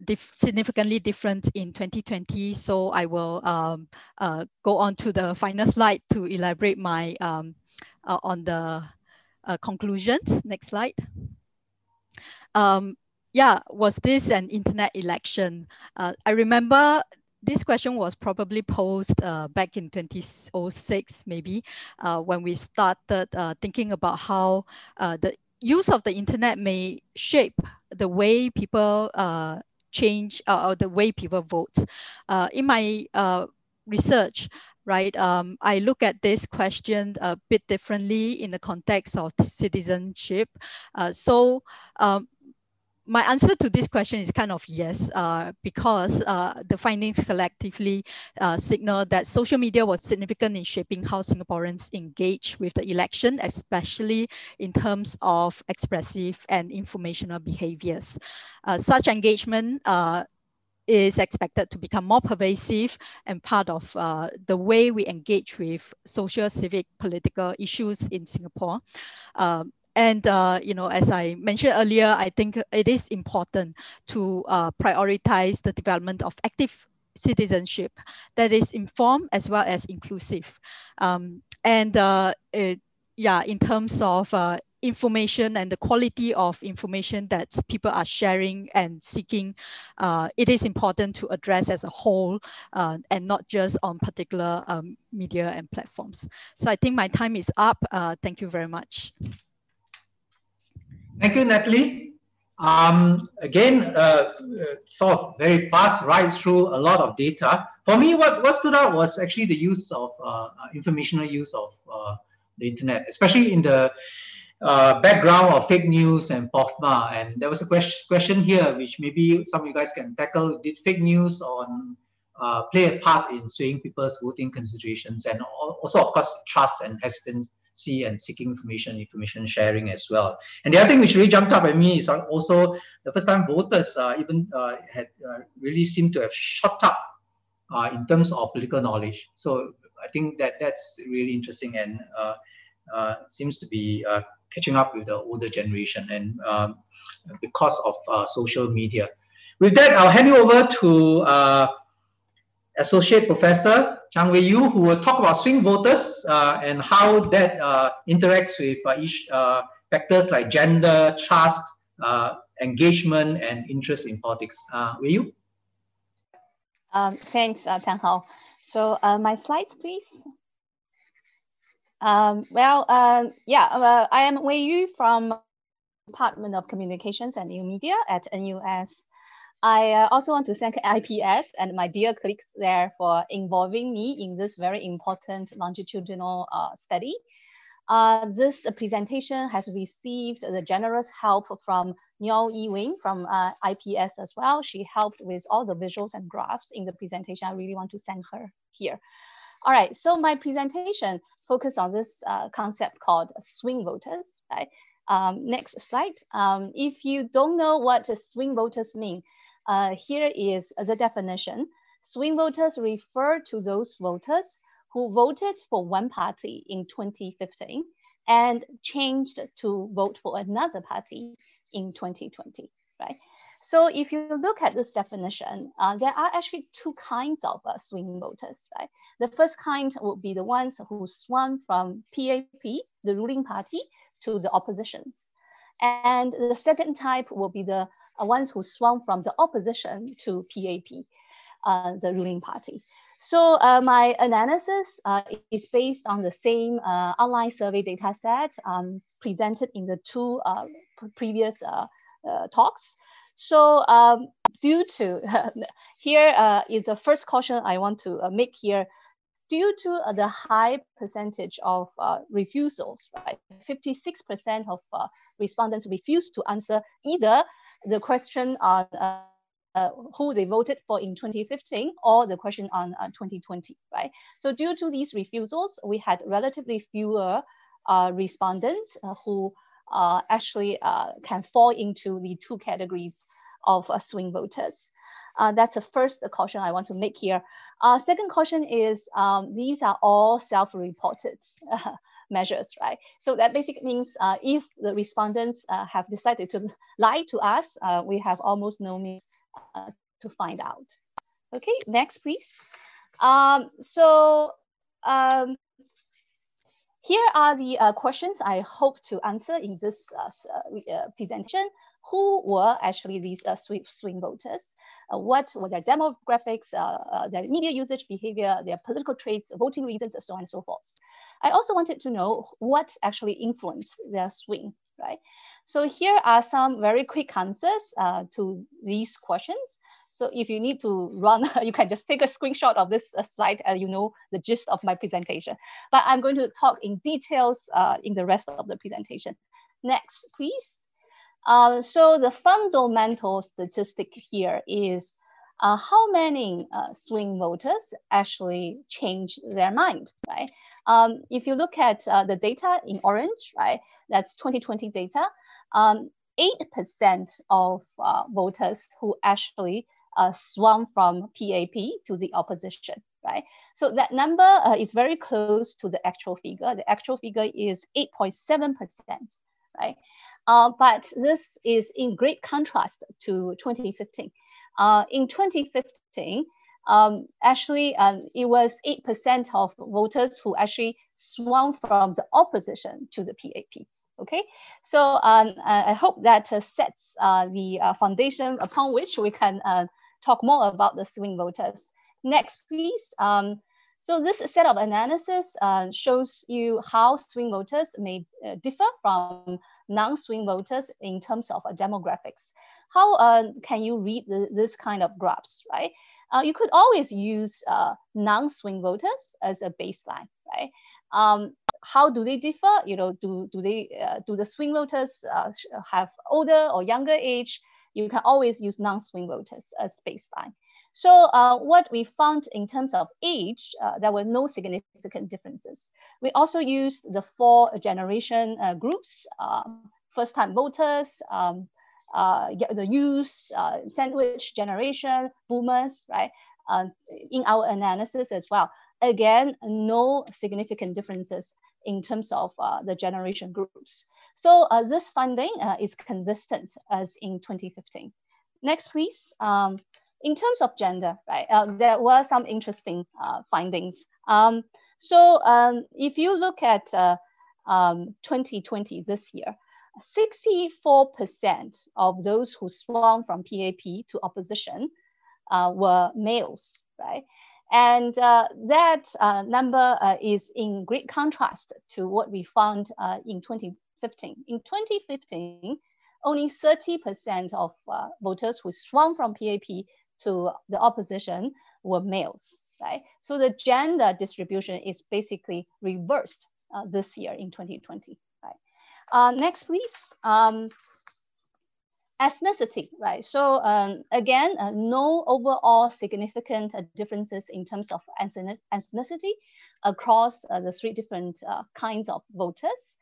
dif significantly different in 2020. So I will um, uh, go on to the final slide to elaborate my um, on the conclusions. Next slide. Um, yeah, was this an internet election? I remember this question was probably posed uh, back in 2006, maybe, uh, when we started uh, thinking about how uh, the use of the internet may shape the way people uh, change uh, or the way people vote. in my research, right, um, I look at this question a bit differently in the context of citizenship. so um, my answer to this question is kind of yes, uh, because uh, the findings collectively uh, signal that social media was significant in shaping how Singaporeans engage with the election, especially in terms of expressive and informational behaviors. Uh, such engagement uh, is expected to become more pervasive and part of uh, the way we engage with social, civic, political issues in Singapore. Um, and uh, you know, as I mentioned earlier, I think it is important to uh, prioritize the development of active citizenship that is informed as well as inclusive. Um, and uh, it, yeah, in terms of uh, information and the quality of information that people are sharing and seeking, uh, it is important to address as a whole uh, and not just on particular um, media and platforms. So I think my time is up. Uh, thank you very much. Thank you, Natalie. Um, again, uh, uh, sort of very fast ride through a lot of data. For me, what, what stood out was actually the use of uh, uh informational use of uh, the internet, especially in the uh, background of fake news and POFMA. And there was a question, question here, which maybe some of you guys can tackle. Did fake news on play a part in swaying people's voting considerations and also, of course, trust and hesitance see and seeking information, information sharing as well. And the other thing which really jumped up at me is also the first time voters uh, even uh, had uh, really seemed to have shot up uh, in terms of political knowledge. So I think that that's really interesting and uh, seems to be catching up with the older generation and um, because of social media. With that, I'll hand you over to Associate Professor Zhang Weiyu, who will talk about swing voters uh, and how that uh, interacts with uh, each uh, factors like gender, trust, uh, engagement, and interest in politics. Uh, Weiyu? Um, thanks, uh, Tarn How. So my slides, please. Um, well, yeah, I am Weiyu from Department of Communications and New Media at NUS. I uh, also want to thank IPS and my dear colleagues there for involving me in this very important longitudinal uh, study. Uh, this presentation has received the generous help from Niao Yi from uh, IPS as well. She helped with all the visuals and graphs in the presentation. I really want to thank her here. All right, so my presentation focused on this uh, concept called swing voters, right? Um, next slide. Um, if you don't know what swing voters mean, uh, here is the definition. Swing voters refer to those voters who voted for one party in 2015 and changed to vote for another party in 2020, right? So if you look at this definition, uh, there are actually two kinds of uh, swing voters, right? The first kind would be the ones who swung from PAP, the ruling party, to the oppositions. And the second type will be the ones who swung from the opposition to PAP, uh, the ruling party. So uh, my analysis uh, is based on the same uh, online survey data set um, presented in the two uh, previous talks. So um, due to, here is the first caution I want to make here, due to uh, the high percentage of uh, refusals, right? 56% of uh, respondents refused to answer either the question on uh, uh, who they voted for in 2015 or the question on 2020, uh, right? So due to these refusals, we had relatively fewer respondents who actually can fall into the two categories of swing voters. Uh, that's the first caution I want to make here. Uh, second caution is um, these are all self-reported uh, measures, right? So that basically means uh, if the respondents uh, have decided to lie to us, uh, we have almost no means to find out. Okay, next please. Um, so um, here are the questions I hope to answer in this presentation who were actually these uh, swing voters, uh, what were their demographics, uh, uh, their media usage behavior, their political traits, voting reasons, and so on and so forth. I also wanted to know what actually influenced their swing, right? So here are some very quick answers uh, to these questions. So if you need to run, you can just take a screenshot of this uh, slide and you know the gist of my presentation. But I'm going to talk in details uh, in the rest of the presentation. Next, please. Uh, so the fundamental statistic here is uh, how many uh, swing voters actually change their mind, right? Um, if you look at uh, the data in orange, right, that's 2020 data, 8% um, of uh, voters who actually uh, swung from PAP to the opposition, right? So that number is very close to the actual figure. The actual figure is 8.7%, right? Uh, but this is in great contrast to 2015. Uh, in 2015, um, actually, uh, it was 8% of voters who actually swung from the opposition to the PAP. Okay, so um, I hope that uh, sets uh, the uh, foundation upon which we can talk more about the swing voters. Next, please. Um, so this set of analysis uh, shows you how swing voters may uh, differ from non-swing voters in terms of uh, demographics. How uh, can you read the, this kind of graphs, right? Uh, you could always use uh, non-swing voters as a baseline, right? Um, how do they differ? You know, do, do, they, do the swing voters have older or younger age? You can always use non-swing voters as baseline. So uh, what we found in terms of age, uh, there were no significant differences. We also used the four generation uh, groups, um, first time voters, um, uh, the youth, uh, sandwich generation, boomers, right? Uh, in our analysis as well. Again, no significant differences in terms of the generation groups. So this finding is consistent as in 2015. Next, please. Um, in terms of gender, right, uh, there were some interesting uh, findings. Um, so um, if you look at uh, um, 2020 this year, 64% of those who swung from PAP to opposition uh, were males, right? And uh, that uh, number is in great contrast to what we found in 2015. In 2015, only 30% of voters who swung from PAP to the opposition were males, right? So the gender distribution is basically reversed uh, this year in 2020, right? Uh, next, please. Um, ethnicity, right? So um, again, uh, no overall significant uh, differences in terms of ethnicity across uh, the three different uh, kinds of voters.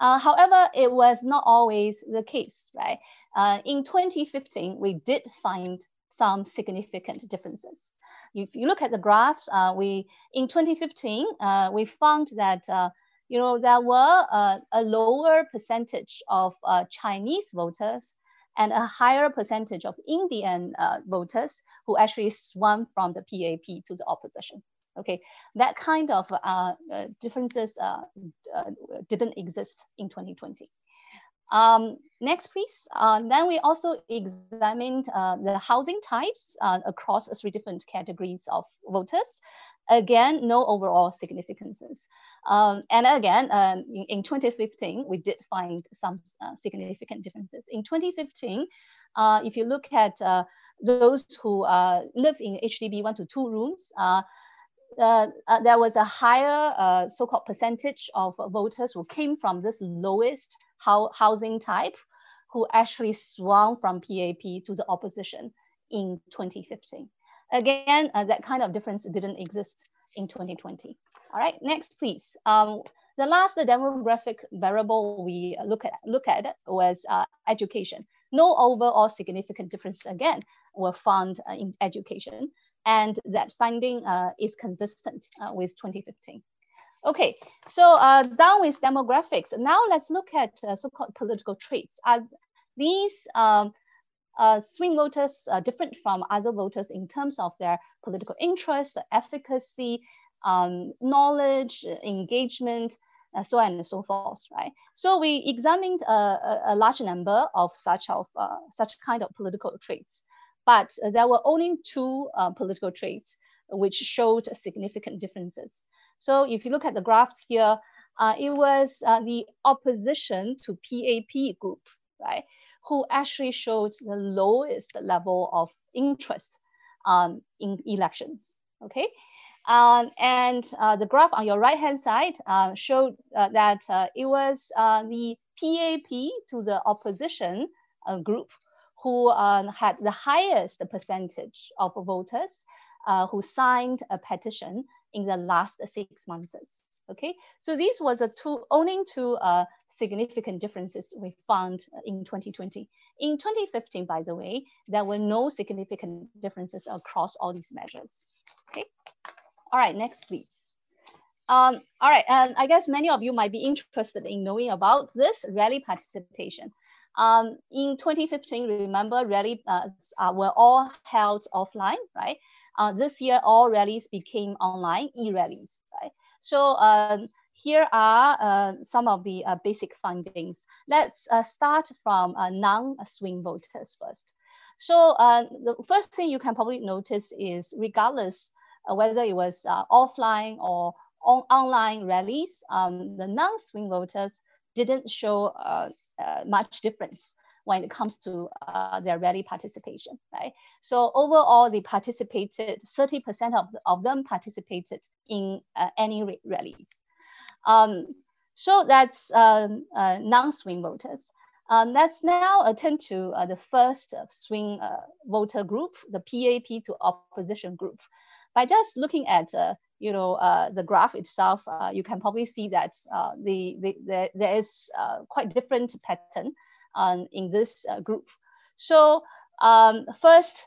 Uh, however, it was not always the case, right? Uh, in 2015, we did find some significant differences. If you look at the graphs, we in 2015 uh, we found that you know there were uh, a lower percentage of uh, Chinese voters and a higher percentage of Indian uh, voters who actually swung from the PAP to the opposition. Okay, that kind of differences didn't exist in 2020. Um, next, please. Uh, then we also examined uh, the housing types uh, across three different categories of voters. Again, no overall significances. Um, and again, um, in, in, 2015, we did find some uh, significant differences. In 2015, uh, if you look at uh, those who live in HDB one to two rooms, uh, uh, there was a higher uh, so-called percentage of voters who came from this lowest ho housing type who actually swung from PAP to the opposition in 2015. Again, uh, that kind of difference didn't exist in 2020. All right, next, please. Um, the last demographic variable we look at, look at was uh, education. No overall significant difference again were found uh, in education and that finding uh, is consistent uh, with 2015. Okay, so uh, down with demographics. Now let's look at uh, so-called political traits. Are these um, uh, swing voters uh, different from other voters in terms of their political interest, efficacy, um, knowledge, engagement, uh, so on and so forth, right? So we examined a, a, a large number of such of uh, such kind of political traits but there were only two uh, political traits which showed significant differences. So if you look at the graphs here, uh, it was uh, the opposition to PAP group, right, who actually showed the lowest level of interest um, in elections, okay? Um, and uh, the graph on your right-hand side uh, showed uh, that it was the PAP to the opposition group who um, had the highest percentage of voters uh, who signed a petition in the last six months. Okay, so these was a two, only two uh, significant differences we found in 2020. In 2015, by the way, there were no significant differences across all these measures. Okay, all right, next please. Um, all right, and I guess many of you might be interested in knowing about this rally participation. Um, in 2015, remember rally uh, uh, were all held offline, right? Uh, this year, all rallies became online e-rallies, right? So um, here are uh, some of the uh, basic findings. Let's uh, start from non-swing voters first. So the first thing you can probably notice is regardless whether it was offline or on online rallies, um, the non-swing voters didn't show uh, much difference when it comes to uh, their rally participation, right? So overall, they participated, 30% of, of them participated in uh, any rallies. Um, so that's um, uh, non-swing voters. Um, let's now attend to uh, the first swing uh, voter group, the PAP to opposition group. By just looking at you know, uh, the graph itself, uh, you can probably see that uh, the, the, the, there is uh, quite different pattern um, in this uh, group. So um, first,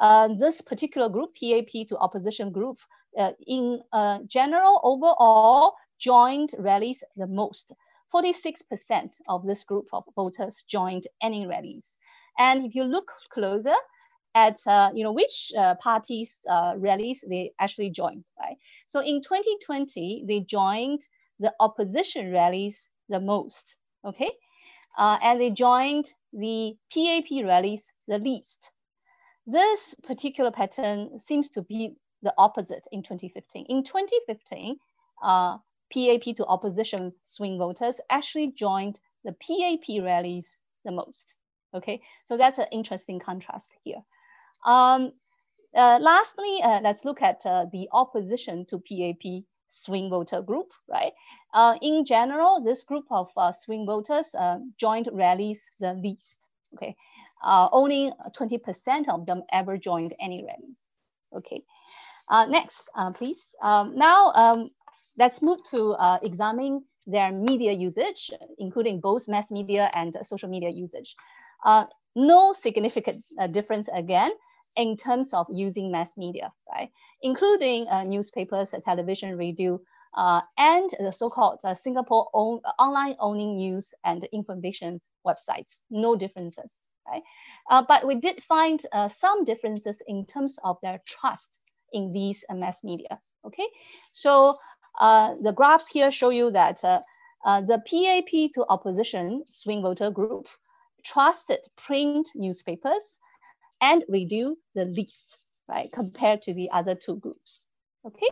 uh, this particular group, PAP to opposition group, in general, overall, joined rallies the most. 46% of this group of voters joined any rallies. And if you look closer, at uh, you know which uh, parties uh, rallies they actually joined, right? So in 2020, they joined the opposition rallies the most, okay? Uh, and they joined the PAP rallies the least. This particular pattern seems to be the opposite in 2015. In 2015, uh, PAP to opposition swing voters actually joined the PAP rallies the most. Okay, so that's an interesting contrast here. Um, uh, lastly, uh, let's look at uh, the opposition to PAP swing voter group, right? Uh, in general, this group of uh, swing voters uh, joined rallies the least, okay? only 20% of them ever joined any rallies, okay? next, please. Um, now, um, let's move to examine their media usage, including both mass media and social media usage. no significant difference again in terms of using mass media, right? Including uh, newspapers, television, radio, uh, and the so-called uh, Singapore own, online owning news and information websites. No differences, right? Uh, but we did find uh, some differences in terms of their trust in these uh, mass media, okay? So the graphs here show you that uh, the PAP to opposition swing voter group trusted print newspapers and reduced the least, right, compared to the other two groups. Okay,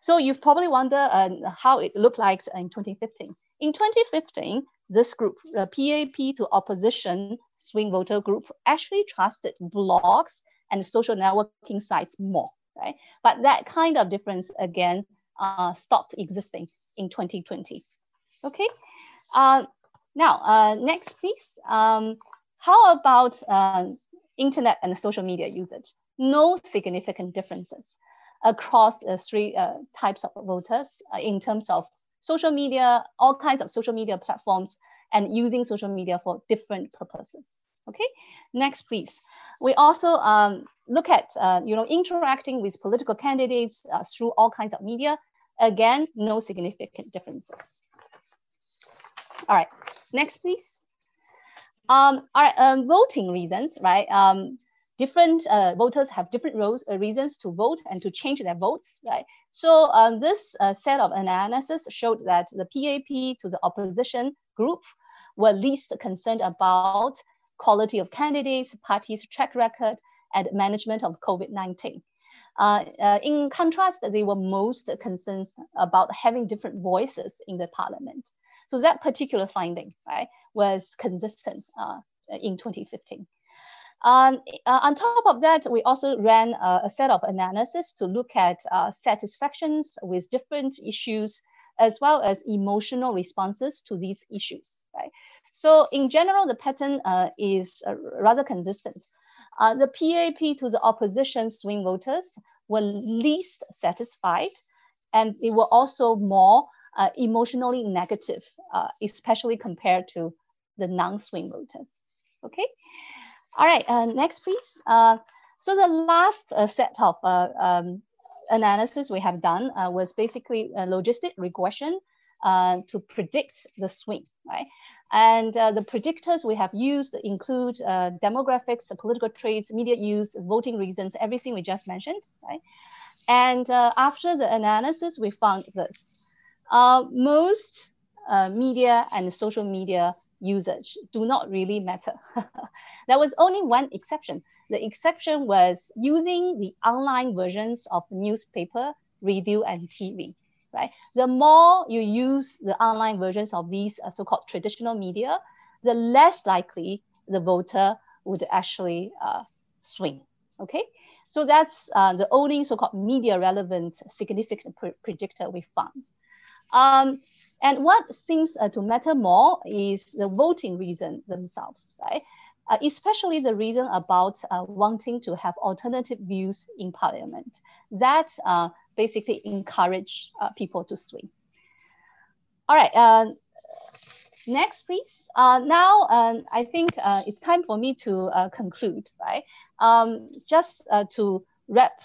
so you've probably wondered uh, how it looked like in 2015. In 2015, this group, the PAP to opposition swing voter group, actually trusted blogs and social networking sites more, right? But that kind of difference again uh, stopped existing in 2020. Okay, uh, now uh, next please. Um, how about uh, internet and social media usage? No significant differences across the three uh, types of voters uh, in terms of social media, all kinds of social media platforms, and using social media for different purposes. Okay, next please. We also um, look at uh, you know interacting with political candidates uh, through all kinds of media. Again, no significant differences. All right, next please. Um, all right, um, voting reasons, right? Um, different uh, voters have different roles, uh, reasons to vote and to change their votes, right? So um, this uh, set of analysis showed that the PAP to the opposition group were least concerned about quality of candidates, parties' track record, and management of COVID-19. Uh, uh, in contrast, they were most concerned about having different voices in the parliament. So that particular finding, right, was consistent uh, in 2015. Um, uh, on top of that, we also ran uh, a set of analysis to look at uh, satisfactions with different issues, as well as emotional responses to these issues, right? So in general, the pattern uh, is uh, rather consistent. Uh, the PAP to the opposition swing voters were least satisfied, and they were also more emotionally negative, especially compared to the non-swing voters, okay? All right, uh, next please. Uh, so the last uh, set of uh, um, analysis we have done uh, was basically logistic regression uh, to predict the swing, right? And the predictors we have used include demographics, political traits, media use, voting reasons, everything we just mentioned, right? And after the analysis, we found this. most media and social media usage do not really matter. there was only one exception. The exception was using the online versions of newspaper, radio, and TV. Right? The more you use the online versions of these uh, so-called traditional media, the less likely the voter would actually uh, swing. Okay, so that's uh, the only so-called media relevant significant pre predictor we found. Um, and what seems uh, to matter more is the voting reason themselves, right? Uh, especially the reason about uh, wanting to have alternative views in parliament. That uh, basically encourage uh, people to swing. All right, uh, next please. now, um, I think it's time for me to conclude, right? Um, just to wrap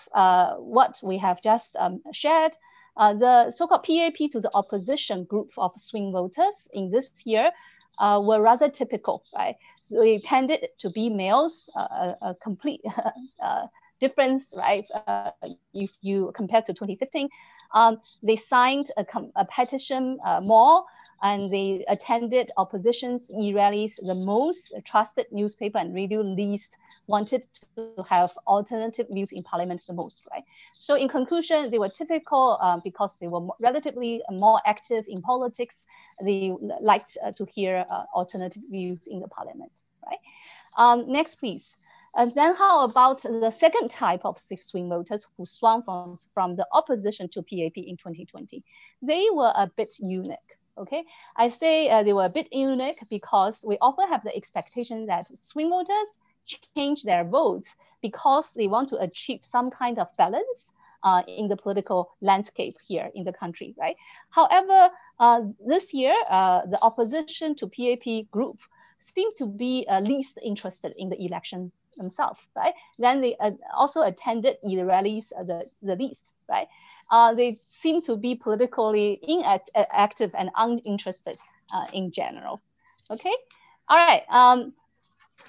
what we have just um, shared, uh, the so-called PAP to the opposition group of swing voters in this year uh, were rather typical, right? So they tended to be males, uh, a, complete uh, difference, right? Uh, if you compare to 2015, um, they signed a, a petition uh, more and they attended opposition's e-rallies the most, trusted newspaper and radio least wanted to have alternative views in parliament the most, right? So in conclusion, they were typical um, because they were relatively more active in politics. They liked uh, to hear uh, alternative views in the parliament, right? Um, next, please. And then how about the second type of swing voters who swung from, from the opposition to PAP in 2020? They were a bit unique. Okay, I say uh, they were a bit unique because we often have the expectation that swing voters change their votes because they want to achieve some kind of balance uh, in the political landscape here in the country, right? However, uh, this year, uh, the opposition to PAP group seem to be uh, least interested in the elections themselves, right? Then they uh, also attended the rallies uh, the, the least, right? They seem to be politically inactive and uninterested in general, okay? All right, um,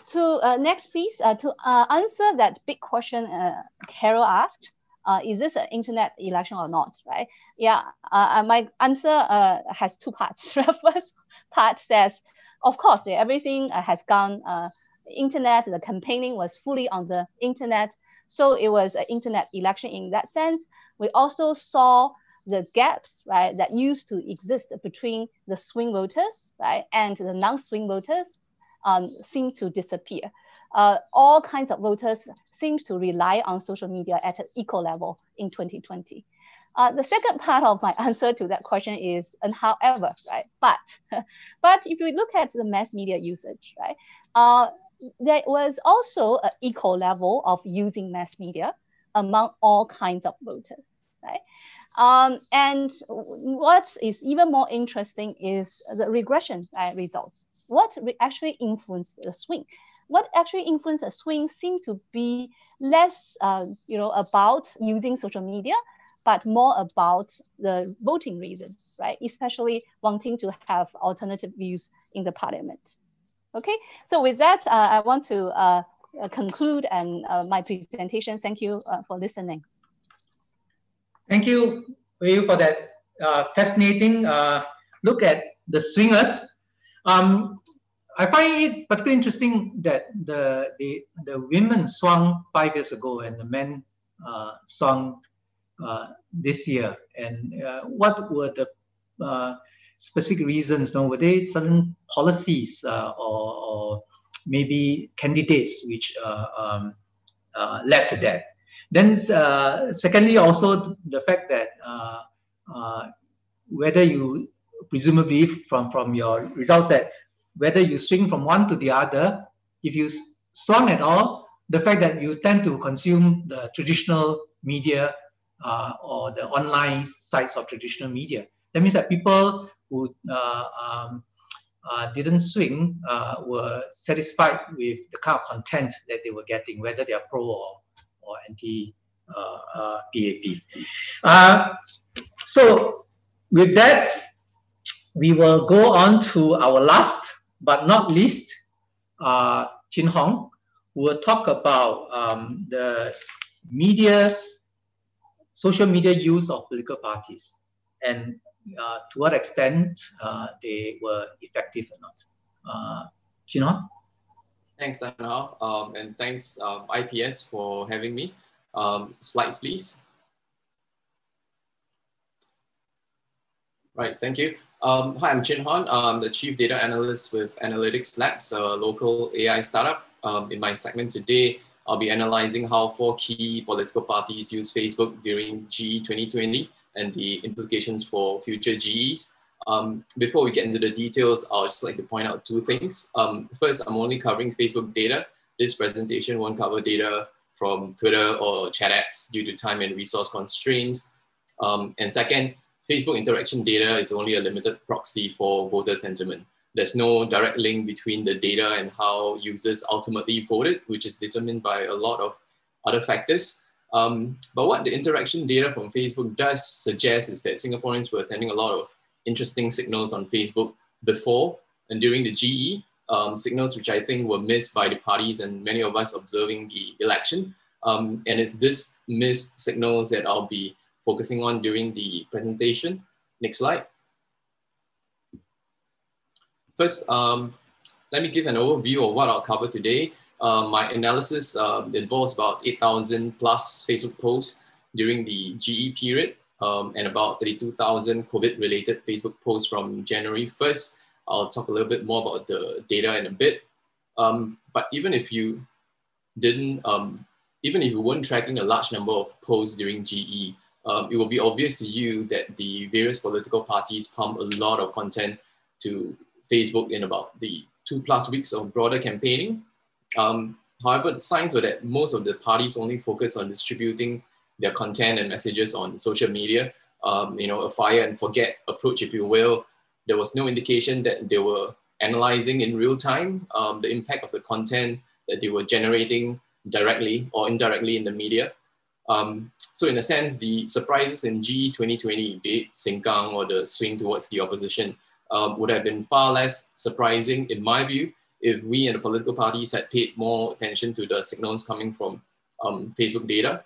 to uh, next please, uh, to uh, answer that big question uh, Carol asked, uh, is this an internet election or not, right? Yeah, uh, uh my answer uh, has two parts. the first part says, of course, everything uh, has gone uh, internet, the campaigning was fully on the internet. So it was an internet election in that sense. We also saw the gaps, right, that used to exist between the swing voters, right, and the non-swing voters um, seem to disappear. Uh, all kinds of voters seem to rely on social media at an equal level in 2020. Uh, the second part of my answer to that question is, and however, right, but, but if you look at the mass media usage, right, uh, there was also an equal level of using mass media among all kinds of voters, right? Um, and what is even more interesting is the regression uh, results. What re actually influenced the swing? What actually influenced the swing seemed to be less, uh, you know, about using social media, but more about the voting reason, right? Especially wanting to have alternative views in the parliament. Okay, so with that, uh, I want to uh, conclude and uh, my presentation. Thank you uh, for listening. Thank you, for that uh, fascinating uh, look at the swingers. Um, I find it particularly interesting that the, the, the women swung five years ago and the men uh, swung uh, this year. And uh, what were the uh, specific reasons? No, were there certain policies or, or, maybe candidates which um, led to that? Then, uh, secondly, also the fact that uh, uh, whether you presumably from from your results that whether you swing from one to the other, if you swung at all, the fact that you tend to consume the traditional media uh, or the online sites of traditional media. That means that people who uh, um, uh, didn't swing were satisfied with the kind of content that they were getting, whether they are pro or or anti uh, PAP. Uh, uh, so with that, we will go on to our last but not least, uh, Chin Hon, who will talk about um, the media, social media use of political parties and uh, to what extent uh, they were effective or not. Uh, Chin Hon? Thanks, Dana, um, and thanks um, IPS for having me. Um, slides, please. Right, thank you. Um, hi, I'm Chin Hon. I'm the Chief Data Analyst with Analytics Labs, a local AI startup. Um, in my segment today, I'll be analyzing how four key political parties use Facebook during GE 2020 and the implications for future GEs. Um, before we get into the details, I'll just like to point out two things. Um, first, I'm only covering Facebook data. This presentation won't cover data from Twitter or chat apps due to time and resource constraints. Um, and second, Facebook interaction data is only a limited proxy for voter sentiment. There's no direct link between the data and how users ultimately voted, which is determined by a lot of other factors. Um, but what the interaction data from Facebook does suggest is that Singaporeans were sending a lot of interesting signals on Facebook before and during the GE, um, signals which I think were missed by the parties and many of us observing the election. Um, and it's this missed signals that I'll be focusing on during the presentation. Next slide. First, um, let me give an overview of what I'll cover today. Uh, my analysis uh, involves about 8,000 plus Facebook posts during the GE period um, and about 32,000 COVID-related Facebook posts from January 1st. I'll talk a little bit more about the data in a bit. Um, but even if you didn't, um, even if you weren't tracking a large number of posts during GE, um, it will be obvious to you that the various political parties pump a lot of content to Facebook in about the two plus weeks of broader campaigning. Um, however, the signs were that most of the parties only focus on distributing their content and messages on social media. Um, you know, a fire and forget approach, if you will. There was no indication that they were analyzing in real time um, the impact of the content that they were generating directly or indirectly in the media. Um, so in a sense, the surprises in GE 2020, be it Sengkang or the swing towards the opposition, um, would have been far less surprising, in my view, if we and the political parties had paid more attention to the signals coming from um, Facebook data.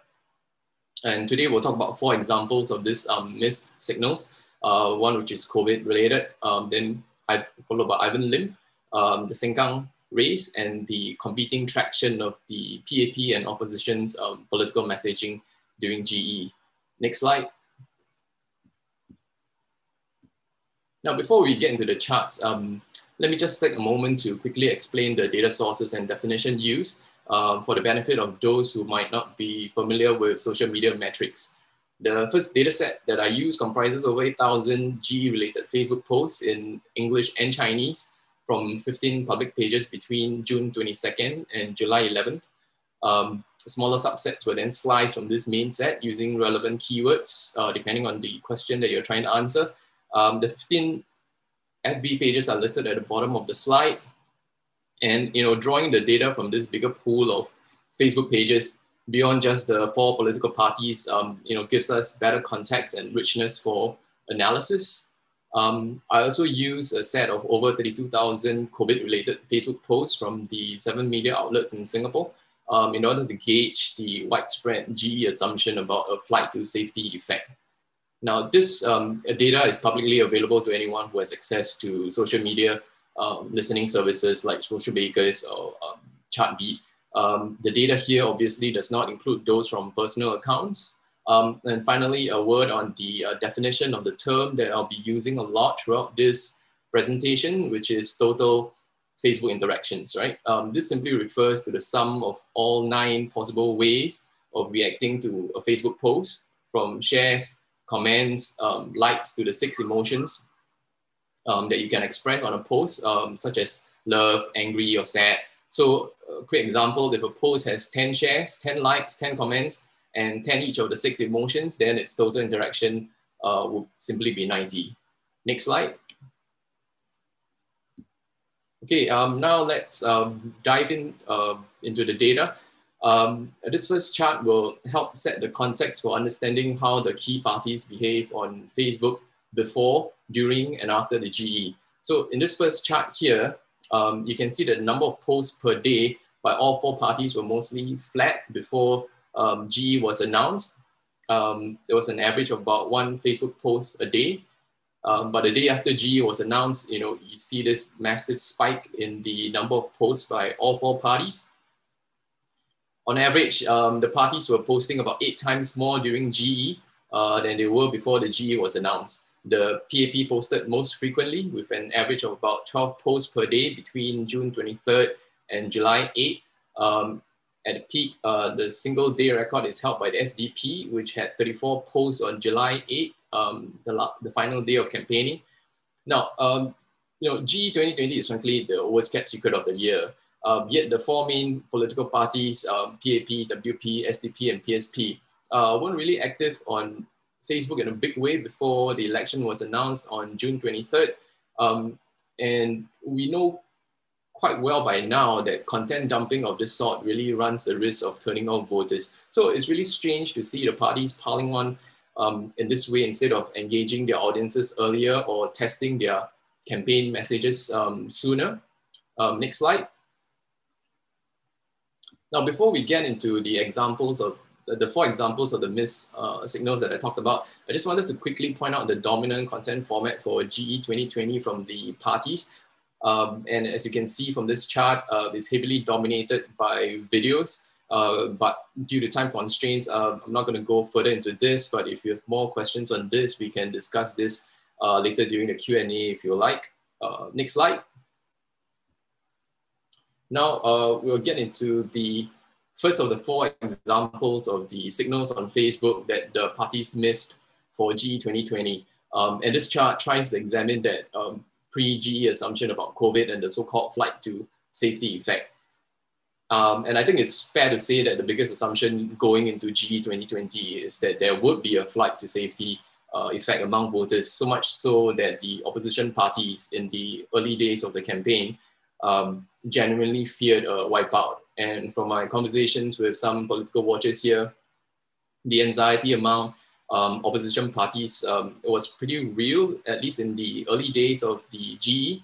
And today we'll talk about four examples of this um, missed signals. Uh, one which is COVID related, um, then I followed by Ivan Lim, um, the Sengkang race, and the competing traction of the PAP and opposition's um, political messaging during GE. Next slide. Now, before we get into the charts, um, let me just take a moment to quickly explain the data sources and definition used uh, for the benefit of those who might not be familiar with social media metrics. The first data set that I use comprises over 8,000 G-related Facebook posts in English and Chinese from 15 public pages between June 22nd and July 11th. Um, smaller subsets were then sliced from this main set using relevant keywords, uh, depending on the question that you're trying to answer. Um, the 15 FB pages are listed at the bottom of the slide. And you know, drawing the data from this bigger pool of Facebook pages beyond just the four political parties, um, you know, gives us better context and richness for analysis. Um, I also use a set of over 32,000 COVID-related Facebook posts from the seven media outlets in Singapore um, in order to gauge the widespread GE assumption about a flight to safety effect. Now, this um, data is publicly available to anyone who has access to social media um, listening services like Socialbakers or um, Chartbeat. Um, the data here obviously does not include those from personal accounts. Um, and finally, a word on the uh, definition of the term that I'll be using a lot throughout this presentation, which is total Facebook interactions, right? Um, this simply refers to the sum of all nine possible ways of reacting to a Facebook post, from shares, comments, um, likes to the six emotions um, that you can express on a post, um, such as love, angry, or sad. So a quick example, if a post has 10 shares, 10 likes, 10 comments, and 10 each of the six emotions, then its total interaction uh, will simply be 90. Next slide. Okay, um, now let's um, dive in uh, into the data. Um, this first chart will help set the context for understanding how the key parties behave on Facebook before, during, and after the GE. So in this first chart here, um, you can see that the number of posts per day by all four parties were mostly flat before um, GE was announced. Um, there was an average of about one Facebook post a day. Um, but the day after GE was announced, you know, you see this massive spike in the number of posts by all four parties. On average, um, the parties were posting about eight times more during GE uh, than they were before the GE was announced. The PAP posted most frequently with an average of about 12 posts per day between June 23rd and July 8th. Um, at the peak, uh, the single day record is held by the SDP, which had 34 posts on July 8th, um, the, the final day of campaigning. Now, um, you know, GE 2020 is frankly the worst kept secret of the year. Um, yet the four main political parties, um, PAP, WP, SDP, and PSP, uh, weren't really active on Facebook in a big way before the election was announced on June 23rd. Um, and we know quite well by now that content dumping of this sort really runs the risk of turning off voters. So it's really strange to see the parties piling on um, in this way instead of engaging their audiences earlier or testing their campaign messages um, sooner. Um, next slide. Now, before we get into the examples of the four examples of the missed uh, signals that I talked about, I just wanted to quickly point out the dominant content format for GE 2020 from the parties. Um, and as you can see from this chart, uh, it's heavily dominated by videos. Uh, but due to time constraints, uh, I'm not going to go further into this. But if you have more questions on this, we can discuss this uh, later during the Q&A if you like. Uh, next slide. Now uh, we'll get into the first of the four examples of the signals on Facebook that the parties missed for GE 2020. Um, and this chart tries to examine that um, pre-GE assumption about COVID and the so-called flight to safety effect. Um, and I think it's fair to say that the biggest assumption going into GE 2020 is that there would be a flight to safety uh, effect among voters, so much so that the opposition parties in the early days of the campaign um, genuinely feared a wipeout. And from my conversations with some political watchers here, the anxiety among um, opposition parties um, was pretty real, at least in the early days of the GE.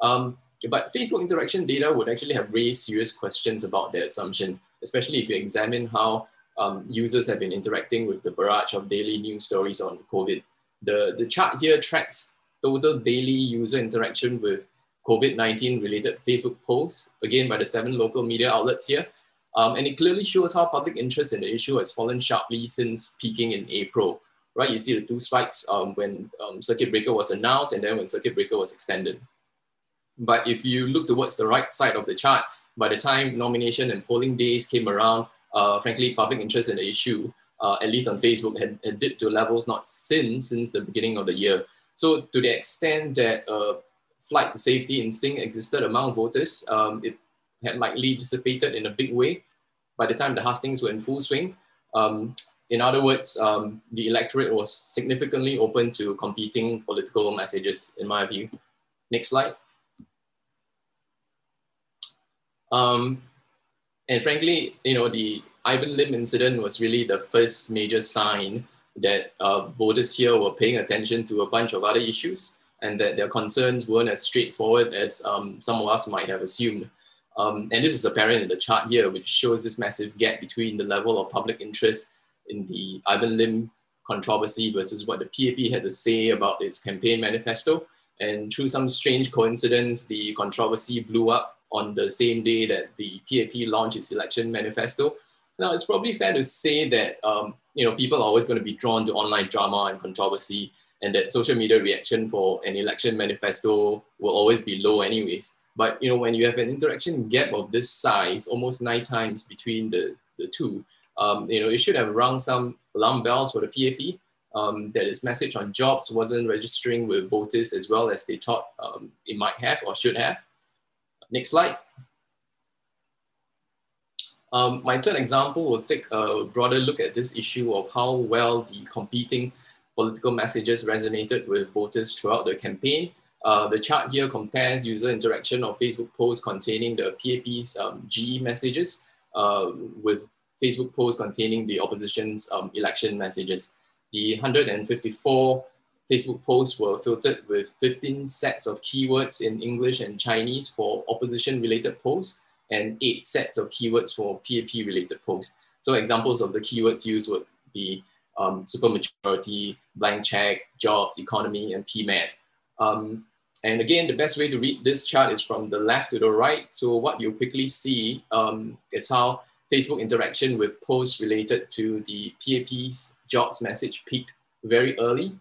Um, but Facebook interaction data would actually have raised serious questions about their assumption, especially if you examine how um, users have been interacting with the barrage of daily news stories on COVID. The, the chart here tracks total daily user interaction with COVID-19 related Facebook posts, again by the seven local media outlets here. Um, and it clearly shows how public interest in the issue has fallen sharply since peaking in April, right? You see the two spikes um, when um, circuit breaker was announced and then when circuit breaker was extended. But if you look towards the right side of the chart, by the time nomination and polling days came around, uh, frankly, public interest in the issue, uh, at least on Facebook, had, had, dipped to levels not seen since the beginning of the year. So to the extent that uh, flight to safety instinct existed among voters, um, it had likely dissipated in a big way by the time the hustings were in full swing. Um, in other words, um, the electorate was significantly open to competing political messages, in my view. Next slide. Um, and frankly, you know, the Ivan Lim incident was really the first major sign that uh, voters here were paying attention to a bunch of other issues and that their concerns weren't as straightforward as um, some of us might have assumed. Um, and this is apparent in the chart here, which shows this massive gap between the level of public interest in the Ivan Lim controversy versus what the PAP had to say about its campaign manifesto. And through some strange coincidence, the controversy blew up on the same day that the PAP launched its election manifesto. Now, it's probably fair to say that um, you know people are always going to be drawn to online drama and controversy, and that social media reaction for an election manifesto will always be low, anyways. But you know, when you have an interaction gap of this size, almost nine times between the, the two, um, you know, it should have rung some alarm bells for the PAP um, that its message on jobs wasn't registering with voters as well as they thought um, it might have or should have. Next slide. Um, my third example will take a broader look at this issue of how well the competing political messages resonated with voters throughout the campaign. Uh, the chart here compares user interaction of Facebook posts containing the PAP's um, GE messages uh, with Facebook posts containing the opposition's um, election messages. The 154 Facebook posts were filtered with 15 sets of keywords in English and Chinese for opposition related posts and eight sets of keywords for PAP related posts. So examples of the keywords used would be um, supermajority, blank check, jobs, economy, and PMET. Um, and again, the best way to read this chart is from the left to the right. So what you quickly see um, is how Facebook interaction with posts related to the PAP's jobs message peaked very early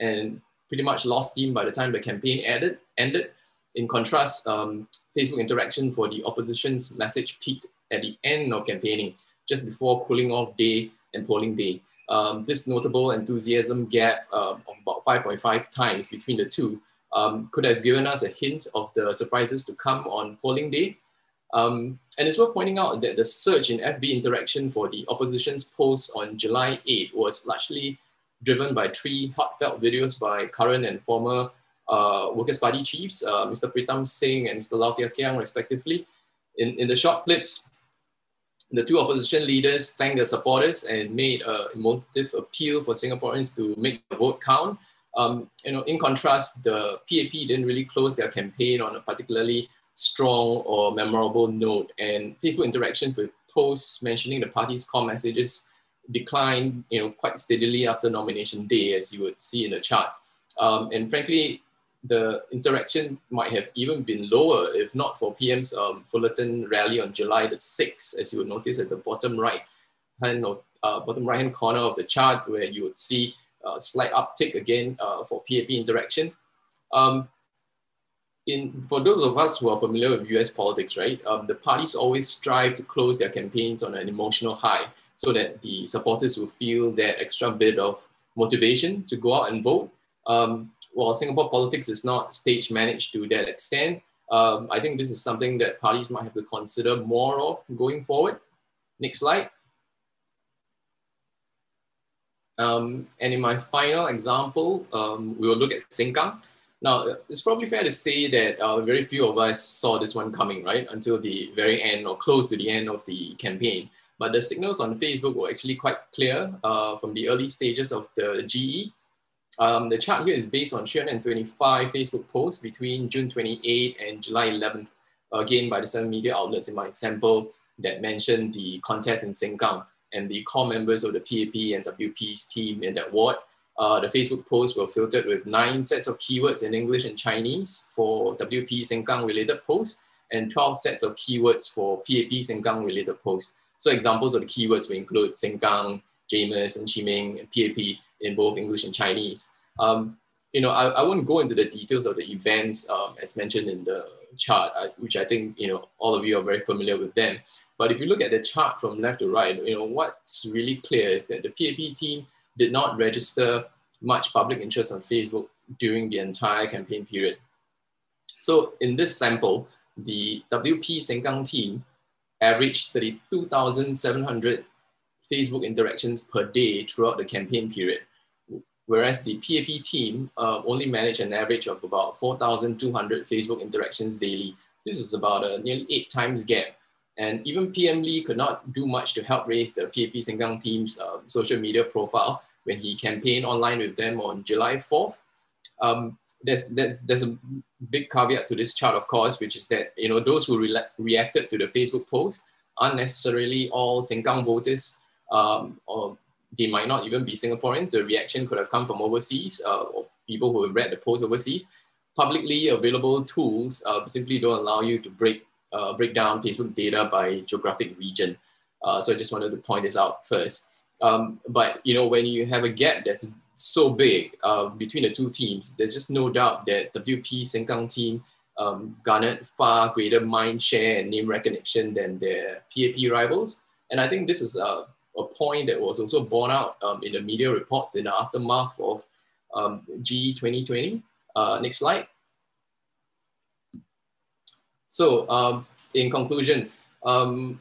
and pretty much lost steam by the time the campaign ended. ended. In contrast, um, Facebook interaction for the opposition's message peaked at the end of campaigning, just before cooling off day and polling day. Um, this notable enthusiasm gap uh, of about 5.5 times between the two um, could have given us a hint of the surprises to come on polling day. Um, and it's worth pointing out that the surge in FB interaction for the opposition's post on July 8 was largely driven by three heartfelt videos by current and former uh, Workers' Party chiefs, uh, Mr. Pritam Singh and Mr. Low Thia Khiang, respectively. In, in the short clips, the two opposition leaders thanked their supporters and made an emotive appeal for Singaporeans to make the vote count. Um, you know, in contrast, the PAP didn't really close their campaign on a particularly strong or memorable note, and Facebook interaction with posts mentioning the party's core messages declined, you know, quite steadily after nomination day, as you would see in the chart. Um, and frankly, the interaction might have even been lower if not for PM's um, Fullerton rally on July the 6th, as you would notice at the bottom right hand or uh, bottom right hand corner of the chart, where you would see a slight uptick again uh, for PAP interaction. Um, in, for those of us who are familiar with US politics, right, um, the parties always strive to close their campaigns on an emotional high so that the supporters will feel that extra bit of motivation to go out and vote. Um, while Singapore politics is not stage managed to that extent, um, I think this is something that parties might have to consider more of going forward. Next slide. Um, and in my final example, um, we will look at Sengkang. Now, it's probably fair to say that uh, very few of us saw this one coming, right, until the very end or close to the end of the campaign. But the signals on Facebook were actually quite clear uh, from the early stages of the GE. Um, the chart here is based on 325 Facebook posts between June 28 and July 11th, again by the seven media outlets in my sample that mentioned the contest in Sengkang. and the core members of the PAP and WP's team in that ward. Uh, the Facebook posts were filtered with nine sets of keywords in English and Chinese for WP Sengkang related posts and 12 sets of keywords for PAP Sengkang related posts. So examples of the keywords will include Sengkang, Jamus, and Chee Meng, and PAP in both English and Chinese. Um, you know, I, I won't go into the details of the events um, as mentioned in the chart, uh, which I think, you know, all of you are very familiar with them. But if you look at the chart from left to right, you know, what's really clear is that the PAP team did not register much public interest on Facebook during the entire campaign period. So in this sample, the WP Sengkang team averaged 32,700 Facebook interactions per day throughout the campaign period, whereas the PAP team uh, only managed an average of about 4,200 Facebook interactions daily. This is about a nearly eight times gap. And even PM Lee could not do much to help raise the PAP Sengkang team's uh, social media profile when he campaigned online with them on July 4th. Um, there's, there's, there's a big caveat to this chart, of course, which is that you know those who re reacted to the Facebook post aren't necessarily all Sengkang voters, um, or they might not even be Singaporeans. The reaction could have come from overseas, uh, or people who have read the post overseas. Publicly available tools uh, simply don't allow you to break uh, break down Facebook data by geographic region. Uh, so I just wanted to point this out first. Um, but you know, when you have a gap that's so big uh, between the two teams, there's just no doubt that WP Sengkang team um, garnered far greater mind share and name recognition than their PAP rivals. And I think this is a, a point that was also borne out um, in the media reports in the aftermath of um, GE 2020. Uh, next slide. So um, in conclusion, um,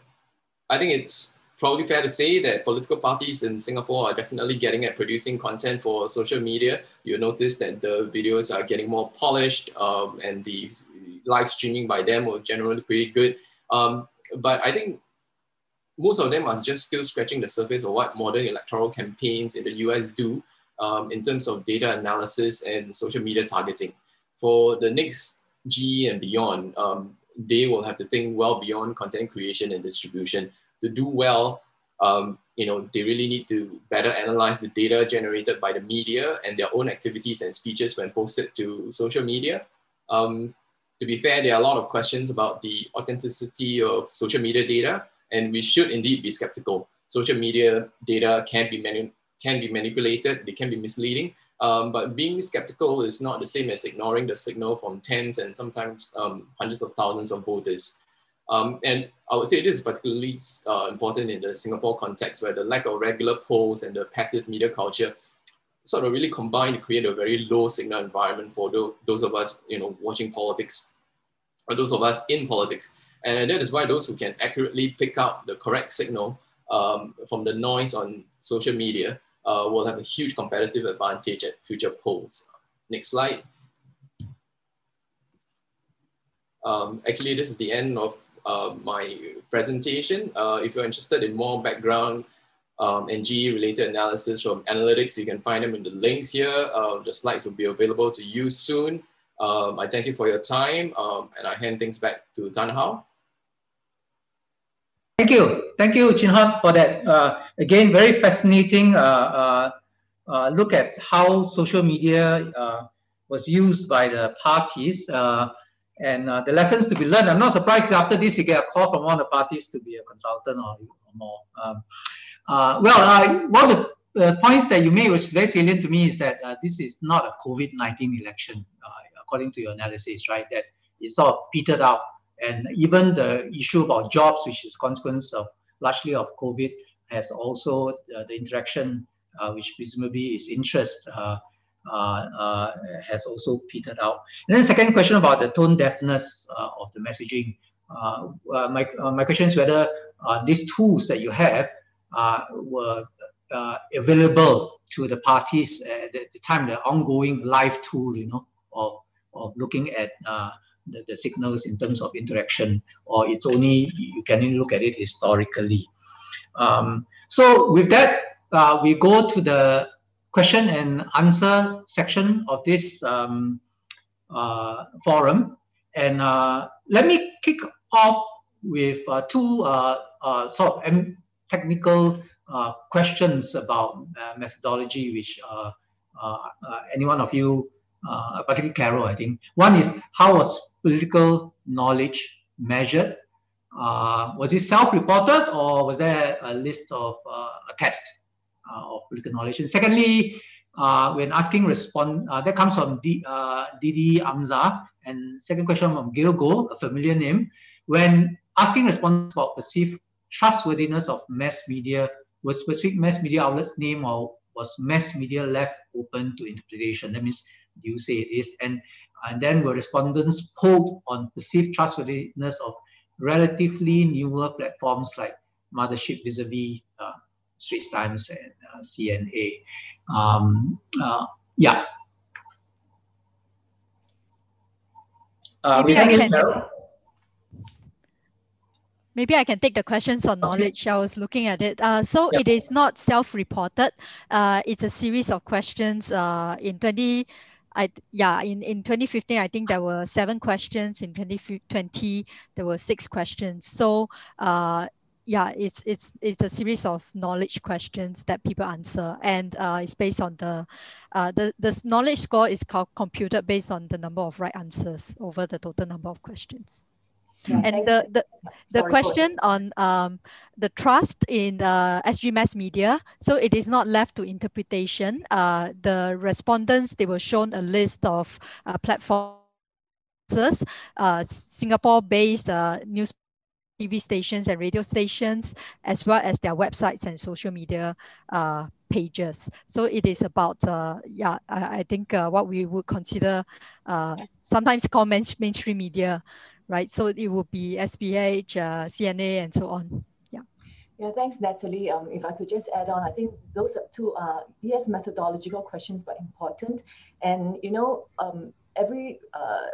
I think it's probably fair to say that political parties in Singapore are definitely getting at producing content for social media. You'll notice that the videos are getting more polished um, and the live streaming by them was generally pretty good. Um, but I think most of them are just still scratching the surface of what modern electoral campaigns in the US do um, in terms of data analysis and social media targeting. For the next G and beyond, um, they will have to think well beyond content creation and distribution to do well, um, you know, they really need to better analyze the data generated by the media and their own activities and speeches when posted to social media. Um, to be fair, there are a lot of questions about the authenticity of social media data, and we should indeed be skeptical. Social media data can be manu- can be manipulated, they can be misleading, um, but being skeptical is not the same as ignoring the signal from tens and sometimes um, hundreds of thousands of voters. Um, and I would say this is particularly uh, important in the Singapore context where the lack of regular polls and the passive media culture sort of really combine to create a very low signal environment for those of us, you know, watching politics or those of us in politics. And that is why those who can accurately pick up the correct signal um, from the noise on social media uh, will have a huge competitive advantage at future polls. Next slide. Um, actually, this is the end of uh, my presentation. Uh, if you're interested in more background um, and GE related analysis from analytics, you can find them in the links here. Uh, the slides will be available to you soon. Um, I thank you for your time um, and I hand things back to Tarn How. Thank you. Thank you, Chin Hon, for that. Uh, again, very fascinating uh, uh, look at how social media was used by the parties and uh, the lessons to be learned. I'm not surprised after this you get a call from one of the parties to be a consultant or, or more. Um, uh, well, uh, one of the uh, points that you made, which is very salient to me, is that uh, this is not a COVID-19 election, uh, according to your analysis, right? That it sort of petered out. And even the issue about jobs, which is a consequence of largely of COVID, has also uh, the interaction, uh, which presumably is interest uh, uh, uh, has also petered out. And then second question about the tone deafness uh, of the messaging. my, my question is whether these tools that you have were available to the parties at the time, the ongoing live tool, you know, of, of looking at the, the, signals in terms of interaction, or it's only, you can only look at it historically. Um, so with that, uh, we go to the question and answer section of this um, uh, forum. And uh, let me kick off with uh, two uh, uh, sort of technical questions about methodology, which any one of you, Uh, particularly Carol, I think. One is how was political knowledge measured? Uh, was it self-reported or was there a list of uh, a test of political knowledge? And secondly, when asking respond, that comes from D, Didi Amza. And second question from Gail Go, a familiar name. When asking response about perceived trustworthiness of mass media was specific mass media outlets name or was mass media left open to interpretation? That means you say it is. And, and then were respondents polled on perceived trustworthiness of relatively newer platforms like Mothership vis-a-vis uh, Straits Times and uh, CNA. Um, uh, yeah. Uh, Maybe I can, Maybe I can take the questions on knowledge. I was looking at it. Uh, so yep. it is not self-reported. Uh, it's a series of questions. Uh, in 20, I yeah, in, in 2015, I think there were seven questions. In 2020, there were six questions. So uh, yeah, it's it's it's a series of knowledge questions that people answer, and uh, it's based on the uh, the the knowledge score is computed based on the number of right answers over the total number of questions. Yeah, and the, the, the Sorry, question on um, the trust in uh, SG mass media, so it is not left to interpretation. Uh, the respondents, they were shown a list of uh, platforms, uh, Singapore-based uh, news TV stations and radio stations, as well as their websites and social media uh, pages. So it is about, uh, yeah, I, I think uh, what we would consider uh, sometimes called main, mainstream media, right? So it will be SPH, uh, CNA, and so on. Yeah. Yeah, thanks, Natalie. Um, if I could just add on, I think those are two, uh, yes, methodological questions, but important. And, you know, um, every, uh,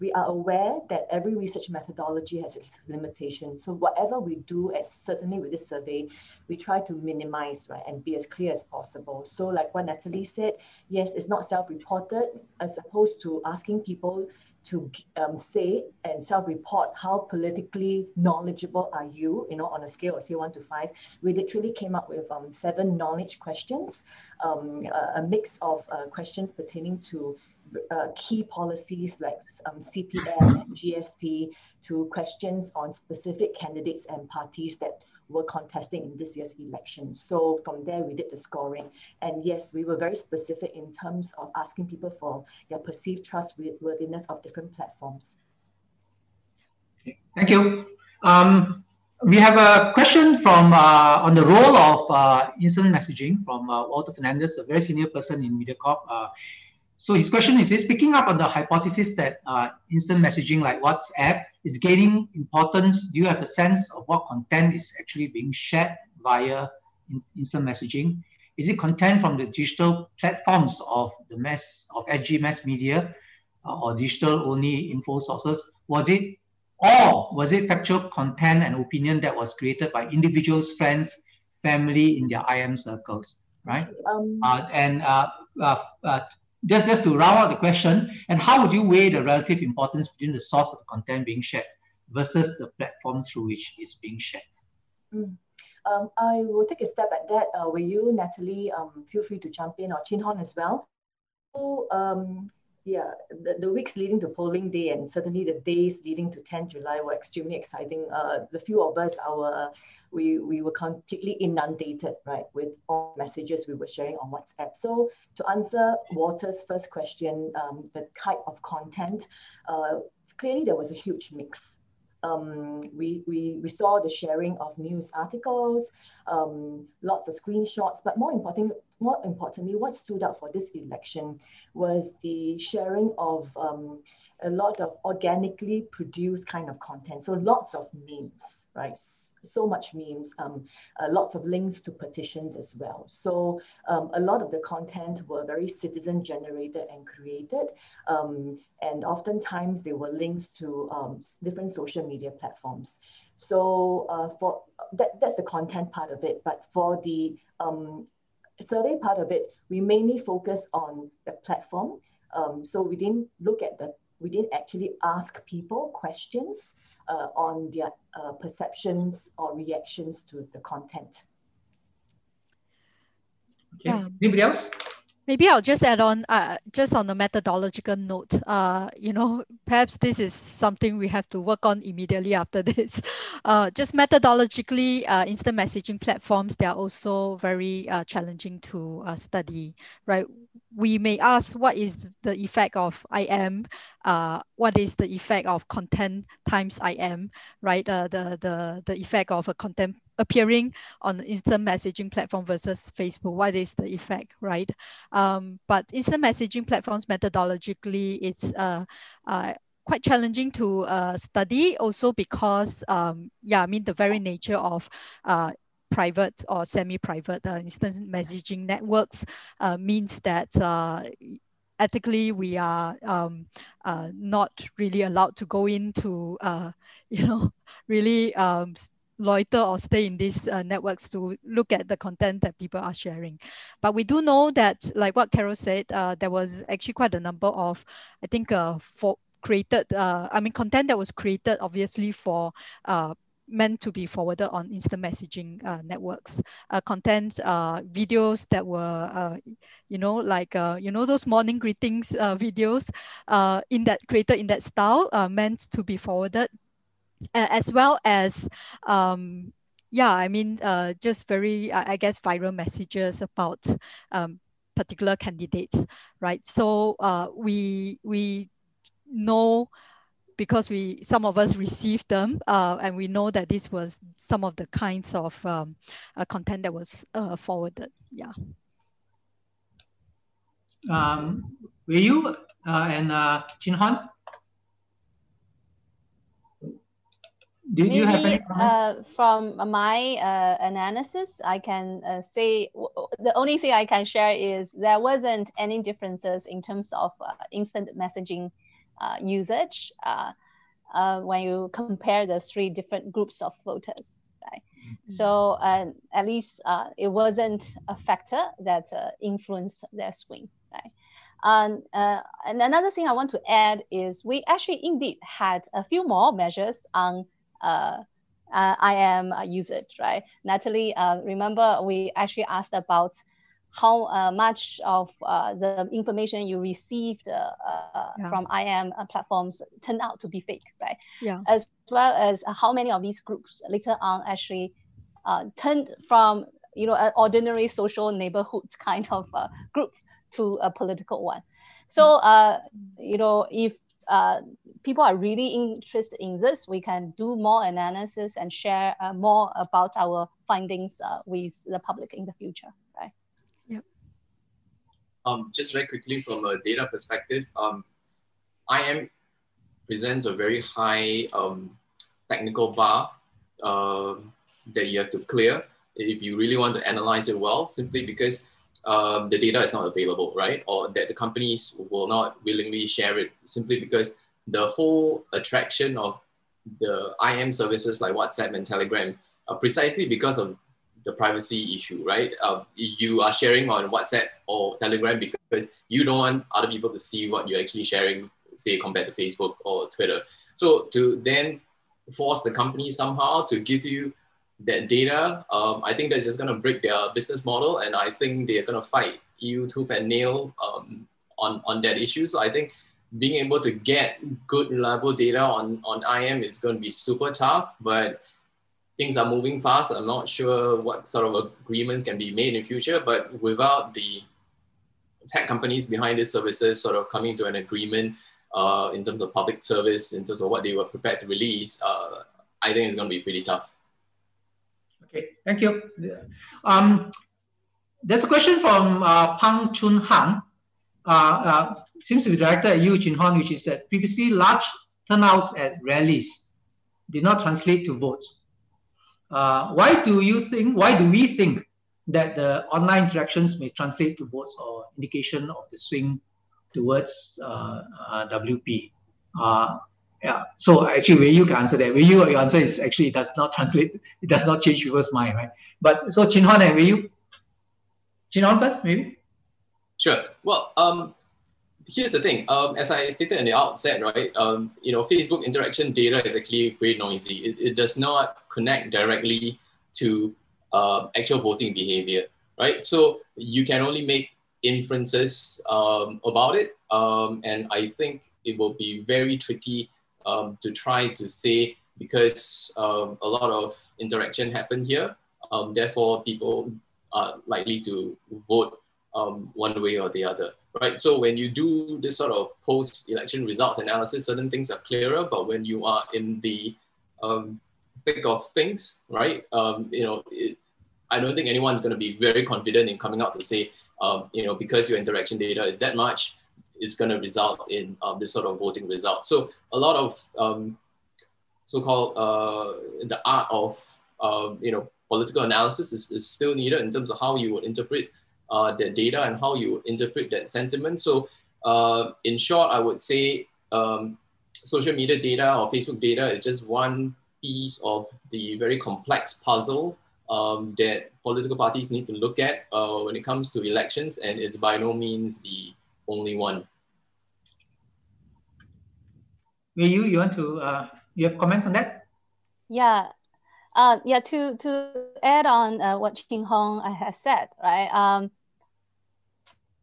we are aware that every research methodology has its limitation. So whatever we do, as certainly with this survey, we try to minimize, right, and be as clear as possible. So like what Natalie said, yes, it's not self-reported, as opposed to asking people to um, say and self-report how politically knowledgeable are you, you know, on a scale of say one to five. We literally came up with um, seven knowledge questions, um, a, a, mix of uh, questions pertaining to uh, key policies like um, CPF and GST to questions on specific candidates and parties that were contesting in this year's election. So from there, we did the scoring. And yes, we were very specific in terms of asking people for their perceived trustworthiness of different platforms. Okay. Thank you. Um, we have a question from uh, on the role of uh, instant messaging from uh, Walter Fernandez, a very senior person in MediaCorp. So his question is this, picking up on the hypothesis that uh, instant messaging like WhatsApp is gaining importance, do you have a sense of what content is actually being shared via in instant messaging? Is it content from the digital platforms of the mass of SG mass media uh, or digital only info sources? Was it or was it factual content and opinion that was created by individuals, friends, family in their IM circles, right? Um, uh, and uh, uh, uh just, just to round out the question, and how would you weigh the relative importance between the source of the content being shared versus the platform through which it's being shared? Mm. Um, I will take a step at that. Uh, Weiyu, Natalie, um, feel free to jump in, or Chin Hon as well. So, um, yeah, the, the weeks leading to polling day and certainly the days leading to 10 July were extremely exciting. Uh, the few of us, our we, we were completely inundated, right, with all messages we were sharing on WhatsApp. So to answer Walter's first question, um, the type of content, uh, clearly there was a huge mix. Um, we, we, we saw the sharing of news articles, um, lots of screenshots, but more important, more importantly, what stood out for this election was the sharing of um, a lot of organically produced kind of content. So lots of memes, right? So much memes, um, uh, lots of links to petitions as well. So um, a lot of the content were very citizen generated and created. Um, and oftentimes they were links to um, different social media platforms. So uh, for that, that's the content part of it. But for the um, survey part of it, we mainly focus on the platform. Um, so we didn't look at the we didn't actually ask people questions uh, on their uh, perceptions or reactions to the content. Okay. Yeah. Anybody else? Maybe I'll just add on, uh, just on the methodological note, uh, you know, perhaps this is something we have to work on immediately after this. Uh, just methodologically, uh, instant messaging platforms, they are also very uh, challenging to uh, study, right? We may ask what is the effect of IM, what is the effect of content times IM, right? the, the, the effect of a content appearing on instant messaging platform versus Facebook? What is the effect, right? Um, but instant messaging platforms methodologically, it's uh, uh, quite challenging to uh, study also because, um, yeah, I mean, the very nature of uh, private or semi-private uh, instant messaging networks uh, means that ethically we are um, uh, not really allowed to go into, uh, you know, really um, loiter or stay in these uh, networks to look at the content that people are sharing. But we do know that, like what Carol said, uh, there was actually quite a number of, I think, uh, for created, uh, I mean, content that was created obviously for uh, meant to be forwarded on instant messaging uh, networks. Uh, content, uh, videos that were, uh, you know, like, uh, you know, those morning greetings uh, videos in that created in that style meant to be forwarded as well as um, yeah, I mean, uh, just very, I guess, viral messages about um, particular candidates, right? So uh, we we know because we some of us received them, uh, and we know that this was some of the kinds of um, uh, content that was uh, forwarded. Yeah. Um, Weiyu uh, and uh, Chin Hon? Do, Maybe, you have any uh, from my uh, analysis, I can uh, say the only thing I can share is there wasn't any differences in terms of uh, instant messaging uh, usage uh, when you compare the three different groups of voters. Right? Mm-hmm. So at least it wasn't a factor that influenced their swing. Right? Um, and another thing I want to add is we actually indeed had a few more measures on uh, uh, IM usage, right? Natalie, uh, remember we actually asked about how uh, much of uh, the information you received uh, yeah. from IM platforms turned out to be fake, right? Yeah. As well as how many of these groups later on actually turned from you know an ordinary social neighborhood kind of group to a political one. So you know if uh, people are really interested in this, we can do more analysis and share uh, more about our findings uh, with the public in the future, right? Yep. Um, just very quickly from a data perspective, um, IM presents a very high um, technical bar uh, that you have to clear if you really want to analyze it well, simply because um, the data is not available, right? Or that the companies will not willingly share it simply because the whole attraction of the IM services like WhatsApp and Telegram are precisely because of the privacy issue, right? Uh, you are sharing on WhatsApp or Telegram because you don't want other people to see what you're actually sharing, say compared to Facebook or Twitter. So to then force the company somehow to give you that data, um, I think that's just going to break their business model, and I think they're going to fight you tooth and nail um, on on that issue. So I think being able to get good reliable data on on IM is going to be super tough, but things are moving fast. I'm not sure what sort of agreements can be made in the future, but without the tech companies behind these services sort of coming to an agreement uh, in terms of public service, in terms of what they were prepared to release, uh, I think it's going to be pretty tough. Okay, thank you. Um, there's a question from uh, Pang Chun Han. Uh, uh, seems to be directed at you, Chin Hon, which is that previously large turnouts at rallies did not translate to votes. Uh, why do you think, why do we think that the online interactions may translate to votes or indication of the swing towards uh, uh, WP? Yeah. So actually, Weiyu can answer that. Weiyu your answer is actually it does not translate. It does not change people's mind, right? But so Chin and Weiyu, Chin first, maybe. Sure. Well, um, here's the thing. Um, as I stated in the outset, right? Um, you know, Facebook interaction data is actually very noisy. It, it does not connect directly to uh, actual voting behavior. right? So you can only make inferences um, about it. Um, and I think it will be very tricky um, to try to say because um, a lot of interaction happened here. Um, therefore, people are likely to vote um, one way or the other, right? So when you do this sort of post-election results analysis, certain things are clearer. But when you are in the um, thick of things, right? Um, you know, it, I don't think anyone's going to be very confident in coming out to say, you know, because your interaction data is that much, it's going to result in um, this sort of voting result. So a lot of um, so-called uh, the art of um, you know political analysis is, is still needed in terms of how you would interpret uh, the data and how you interpret that sentiment. So uh, in short, I would say um, social media data or Facebook data is just one piece of the very complex puzzle um, that political parties need to look at uh, when it comes to elections, and it's by no means the only one. you, you want to, uh, you have comments on that? Yeah, uh, yeah, to, to add on uh, what Chin Hon uh, has said, right? Um,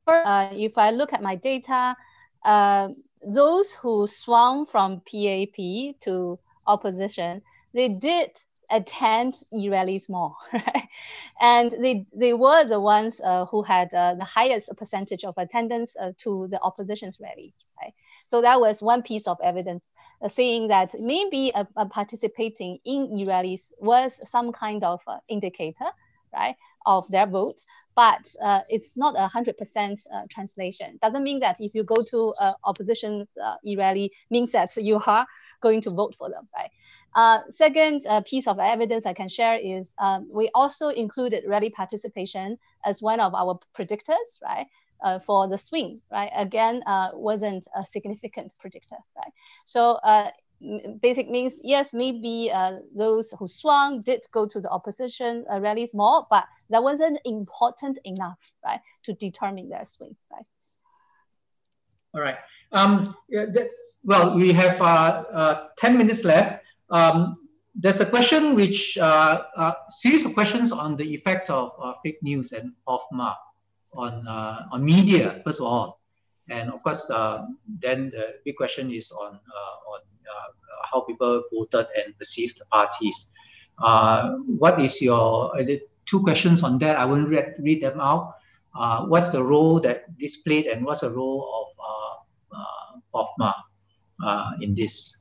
first, uh, if I look at my data, uh, those who swung from PAP to opposition, they did attend e-rallies more, right? And they, they were the ones uh, who had uh, the highest percentage of attendance uh, to the opposition's rallies, right? So that was one piece of evidence uh, saying that maybe uh, uh, participating in e-rallies was some kind of indicator, right, of their vote. But it's not a hundred percent translation. Doesn't mean that if you go to opposition's e-rally means that you are going to vote for them, right? Uh, second uh, piece of evidence I can share is um, we also included rally participation as one of our predictors, right? Uh, for the swing, right? Again, uh, wasn't a significant predictor, right? So uh, basic means, yes, maybe uh, those who swung did go to the opposition rallies more, but that wasn't important enough, right? To determine their swing, right? All right. Um, well, we have 10 minutes left. Um, there's a question which, uh, a series of questions on the effect of uh, fake news and POFMA on, uh, on media, first of all. And of course, uh, then the big question is on, uh, on uh, how people voted and perceived the parties. what is your, two questions on that, I won't read, read them out. what's the role that this played and what's the role of POFMA in this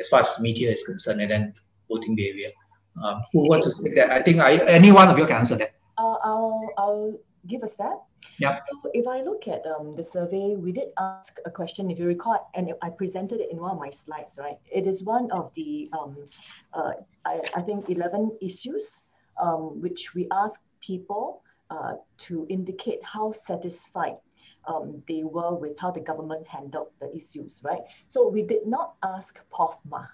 as far as media is concerned, and then voting behavior. Um, who wants to say that? I think I, any one of you can answer that. Uh, I'll, I'll give a step. Yeah. So if I look at um, the survey, we did ask a question, if you recall, and I presented it in one of my slides, right? It is one of the, um, uh, I, I think, 11 issues, um, which we asked people uh, to indicate how satisfied um, they were with how the government handled the issues, right? So we did not ask POFMA,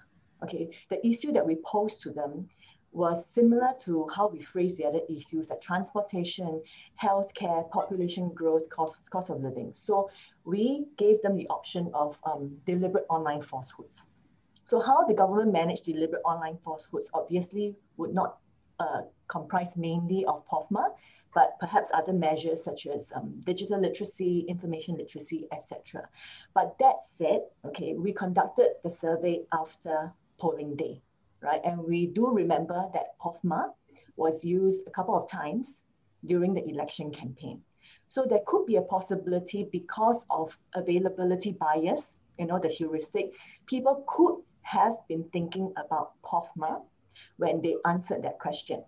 okay? The issue that we posed to them was similar to how we phrase the other issues like transportation, healthcare, population growth, cost, cost of living. So we gave them the option of um, deliberate online falsehoods. So how the government managed deliberate online falsehoods obviously would not uh, comprise mainly of POFMA, but perhaps other measures such as um, digital literacy, information literacy, etc. But that said, okay, we conducted the survey after polling day, right? And we do remember that POFMA was used a couple of times during the election campaign. So there could be a possibility because of availability bias, you know, the heuristic, people could have been thinking about POFMA when they answered that question.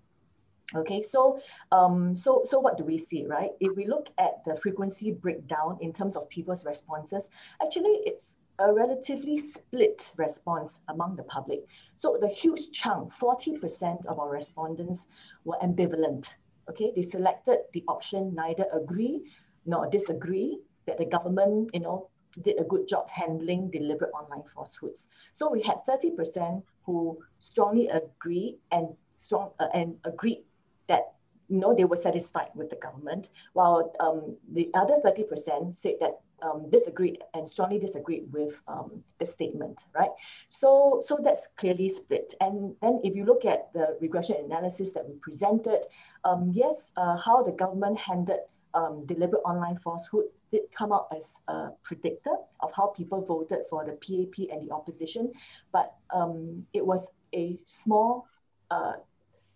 Okay, so um, so so what do we see, right? If we look at the frequency breakdown in terms of people's responses, actually it's a relatively split response among the public. So the huge chunk, 40% of our respondents were ambivalent. Okay, they selected the option neither agree nor disagree that the government, you know, did a good job handling deliberate online falsehoods. So we had 30% who strongly agree and strong uh, and agreed that you know they were satisfied with the government, while um, the other 30% said that um, disagreed and strongly disagreed with um, the statement, right? So, so that's clearly split. And then if you look at the regression analysis that we presented, um, yes, uh, how the government handled um, deliberate online falsehood did come out as a predictor of how people voted for the PAP and the opposition, but um, it was a small uh,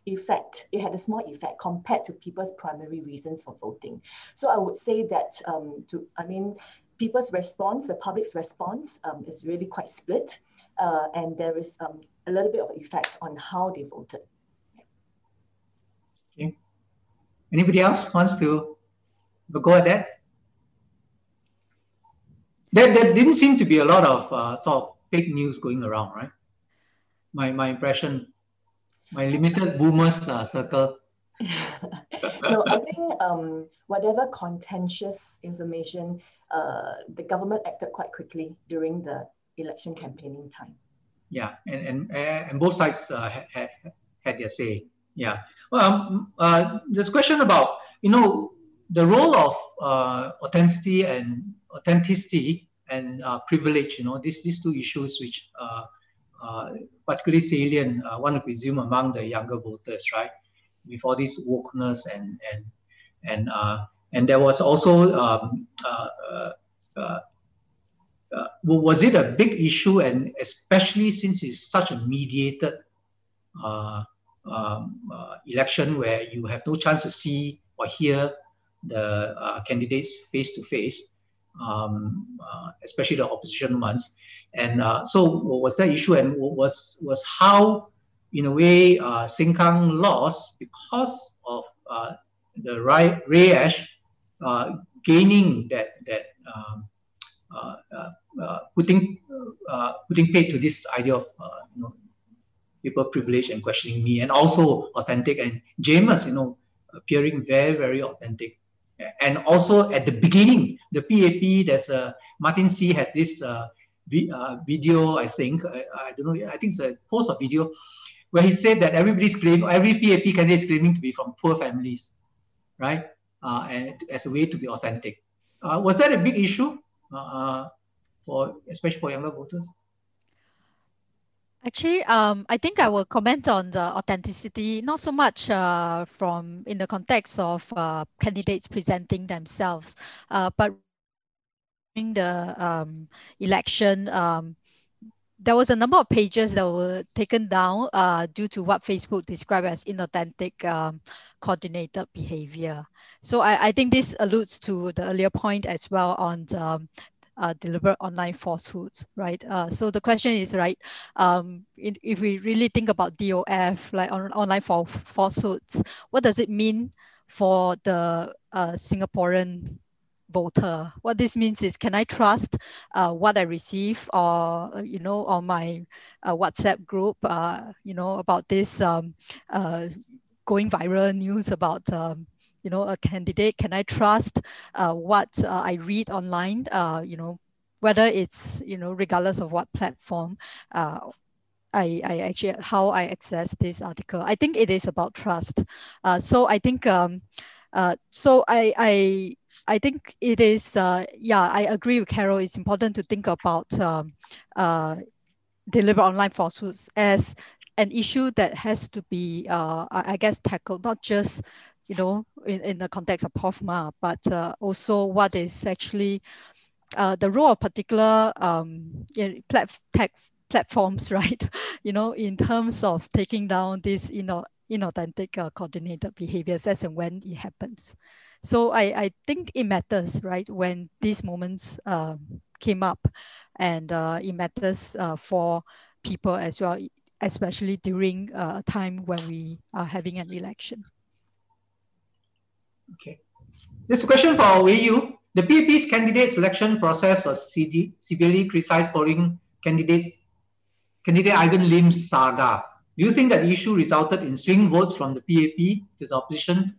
effect. It had a small effect compared to people's primary reasons for voting. So I would say that um, to, I mean, people's response, the public's response um, is really quite split. Uh, and there is um, a little bit of effect on how they voted. Okay. Anybody else wants to go at that? There, there didn't seem to be a lot of uh, sort of fake news going around, right? My, my impression my limited boomers uh, circle. no, I think um, whatever contentious information, uh, the government acted quite quickly during the election campaigning time. Yeah, and and and both sides uh, had, had their say. Yeah. Well, um, uh, this question about you know the role of uh, authenticity and authenticity and uh, privilege. You know, these these two issues which uh, uh, particularly salient, uh, one would presume among the younger voters, right? With all this wokeness and and and uh, and there was also um, was it a big issue, and especially since it's such a mediated um, uh, election where you have no chance to see or hear the uh, candidates face to face, especially the opposition ones. And uh, so what was that issue and was, was how, in a way, uh, Sengkang lost because of uh, the Ray, Raeesah uh, gaining that, that um, uh, uh, uh, putting, uh, putting paid to this idea of you know, people privilege and questioning me and also authentic and Jamus, you know, appearing very, very authentic. And also at the beginning, the PAP, there's a, Martin C had this uh, video, I think, I, I, don't know, I think it's a post of video, where he said that everybody's claiming, every PAP candidate is claiming to be from poor families, right? Uh, and as a way to be authentic. Uh, was that a big issue uh, uh, for, especially for younger voters? Actually, um, I think I will comment on the authenticity, not so much uh, from in the context of uh, candidates presenting themselves, uh, but the um, election, um, there was a number of pages that were taken down uh, due to what Facebook described as inauthentic um, coordinated behavior. So I, I think this alludes to the earlier point as well on the, uh, deliberate online falsehoods, right? Uh, so the question is, right, um, in, if we really think about DOF, like on, online falsehoods, what does it mean for the uh, Singaporean voter. What this means is, can I trust uh, what I receive or, you know, on my uh, WhatsApp group, uh, you know, about this um, uh, going viral news about, um, you know, a candidate? Can I trust uh, what uh, I read online, you know, whether it's, you know, regardless of what platform, I, I actually how I access this article. I think it is about trust. Uh, so I think um, uh, so I, I I think it is, uh, yeah, I agree with Carol. It's important to think about um, uh, online falsehoods as an issue that has to be, uh, I guess, tackled not just, you know, in, in the context of POFMA, but uh, also what is actually uh, the role of particular um, plat tech platforms, right? you know, in terms of taking down these, you know, inauthentic uh, coordinated behaviors as and when it happens. So I, I think it matters, right, when these moments uh, came up and uh, it matters uh, for people as well, especially during uh, a time when we are having an election. Okay. This question for Yu. The PAP's candidate selection process was severely criticized following candidates, candidate Ivan Lim's saga. Do you think that issue resulted in swing votes from the PAP to the opposition?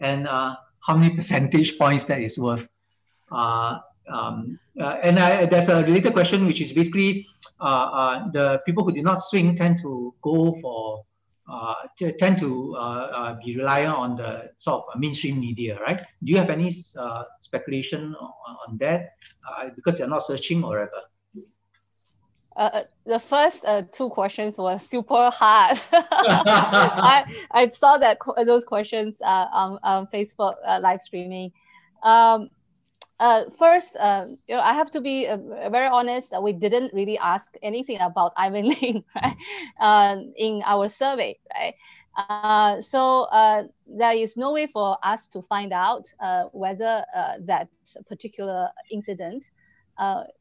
And uh, how many percentage points that is worth. Uh, um, uh, and I, there's a related question, which is basically uh, uh, the people who did not swing tend to go for uh, tend to uh, be reliant on the sort of mainstream media, right? Do you have any speculation on, on that? Because they're not searching or whatever. Uh, the first two questions were super hard. I, I saw that those questions on, on Facebook live streaming. Um, uh, first, uh, you know, I have to be uh, very honest. we didn't really ask anything about Ivan Lim, right, uh, in our survey, right. Uh, so uh, there is no way for us to find out whether that particular incident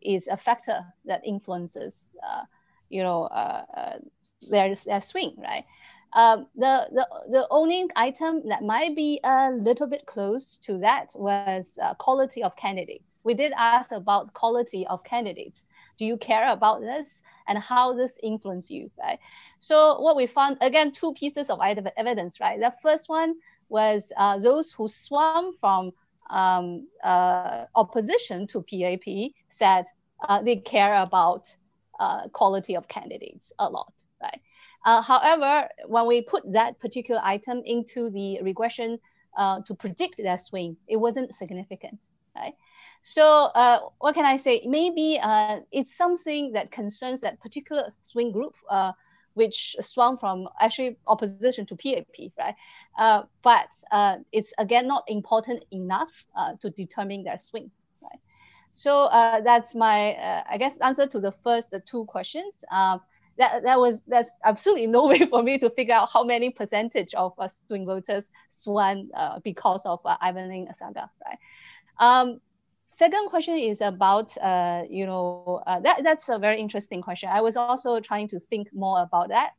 is a factor that influences, you know, their, their swing, right. Um, the, the, the only item that might be a little bit close to that was uh, quality of candidates. We did ask about quality of candidates. Do you care about this and how this influence you, right? So what we found, again, two pieces of evidence, right? The first one was uh, those who swam from um, uh, opposition to PAP said uh, they care about uh, quality of candidates a lot, right? Uh, however, when we put that particular item into the regression uh, to predict that swing, it wasn't significant, right? So uh, what can I say? Maybe it's something that concerns that particular swing group, which swung from actually opposition to PAP, right? Uh, but it's again not important enough to determine their swing, right? So that's my, I guess, answer to the first two questions. Um, that that was that's absolutely no way for me to figure out how many percentage of uh, swing voters swung uh, because of uh, Ivan Lim saga, right? Um, second question is about uh, you know uh, that that's a very interesting question. I was also trying to think more about that.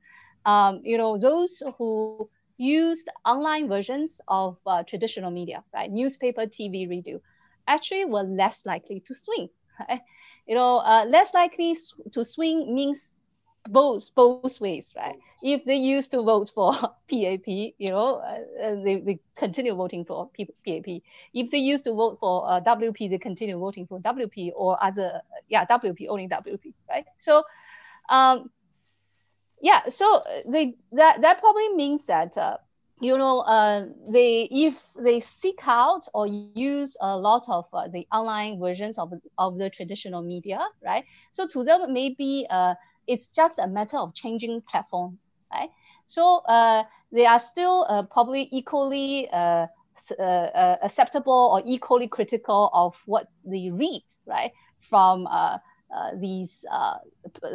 Um, you know those who used online versions of uh, traditional media, right, newspaper, TV, radio, actually were less likely to swing. Right? You know, uh, less likely to swing means both both ways, right? If they used to vote for PAP, you know, uh, uh they, they continue voting for PAP. If they used to vote for uh, WP, they continue voting for WP or other, yeah, WP only WP, right? So, um, yeah, so they that that probably means that. Uh, you know, uh, they if they seek out or use a lot of uh, the online versions of, of the traditional media, right? So to them, maybe uh, it's just a matter of changing platforms, right? So uh, they are still uh, probably equally uh, uh, uh, acceptable or equally critical of what they read, right? From uh, these uh,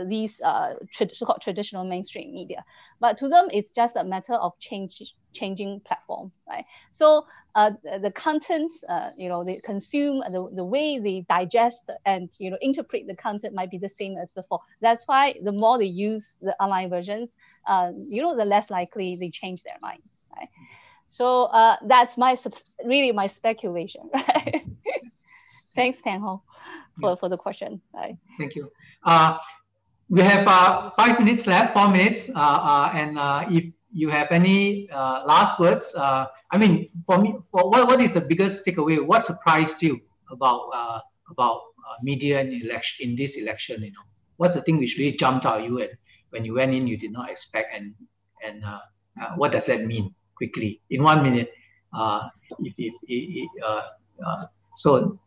these uh, so-called traditional mainstream media. But to them, it's just a matter of change, changing platform, right? So uh, the content, uh, you know, they consume the, the way they digest and you know interpret the content might be the same as before. That's why the more they use the online versions, uh, you know, the less likely they change their minds, right? So that's my really my speculation, right? Thanks, Tian Hong for, for the question. Right. Thank you. Uh, we have uh, five minutes left, four minutes. Uh, uh and uh, if you have any uh, last words, I mean, for me, for what, what is the biggest takeaway? What surprised you about about media in election in this election? You know, what's the thing which really jumped out you and when you went in, you did not expect, and and what does that mean? Quickly, in one minute, if if, if so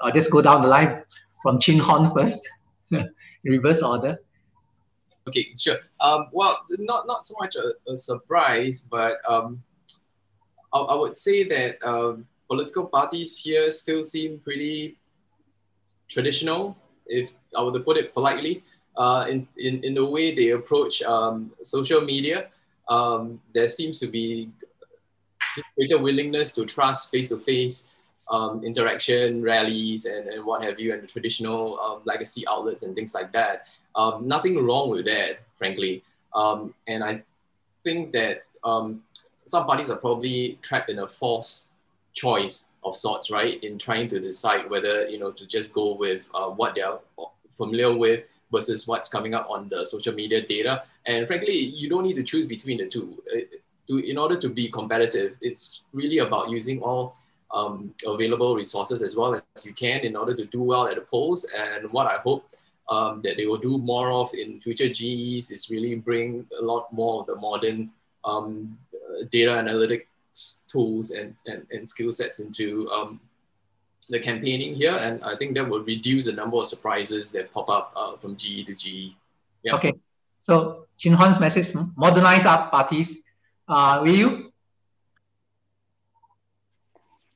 uh, let's go down the line from Chin Hon first, reverse order. Okay, sure. Um, well, not not so much a, a surprise, but um, I, I would say that um, political parties here still seem pretty traditional, if I were to put it politely, uh, in, in, in the way they approach um, social media. Um, there seems to be greater willingness to trust face to face um, interaction, rallies, and, and what have you, and the traditional um, legacy outlets and things like that. Um, nothing wrong with that, frankly. Um, and I think that um, some parties are probably trapped in a false choice of sorts, right? In trying to decide whether, you know, to just go with uh, what they're familiar with versus what's coming up on the social media data. And frankly, you don't need to choose between the two. It, to, in order to be competitive, it's really about using all um, available resources as well as you can in order to do well at the polls. And what I hope um, that they will do more of in future GEs is really bring a lot more of the modern um, data analytics tools and, and, and skill sets into um, the campaigning here. And I think that will reduce the number of surprises that pop up uh, from GE to GE. Yeah. Okay. So Chin message, modernize our parties. Uh, will you?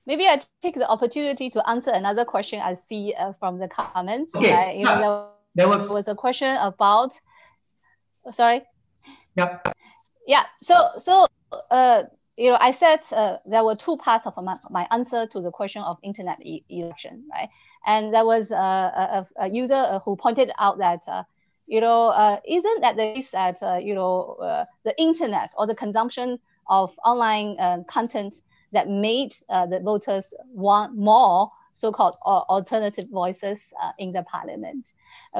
Maybe I take the opportunity to answer another question I see uh, from the comments. Okay. Uh, you know, there, there was a question about, sorry? Yep. Yeah, so, so uh, you know, I said uh, there were two parts of my, my answer to the question of internet e election, right? And there was a, a, a user who pointed out that, uh, you know, uh, isn't that the case that, uh, you know, uh, the internet or the consumption of online uh, content that made the voters want more so-called alternative voices in the parliament?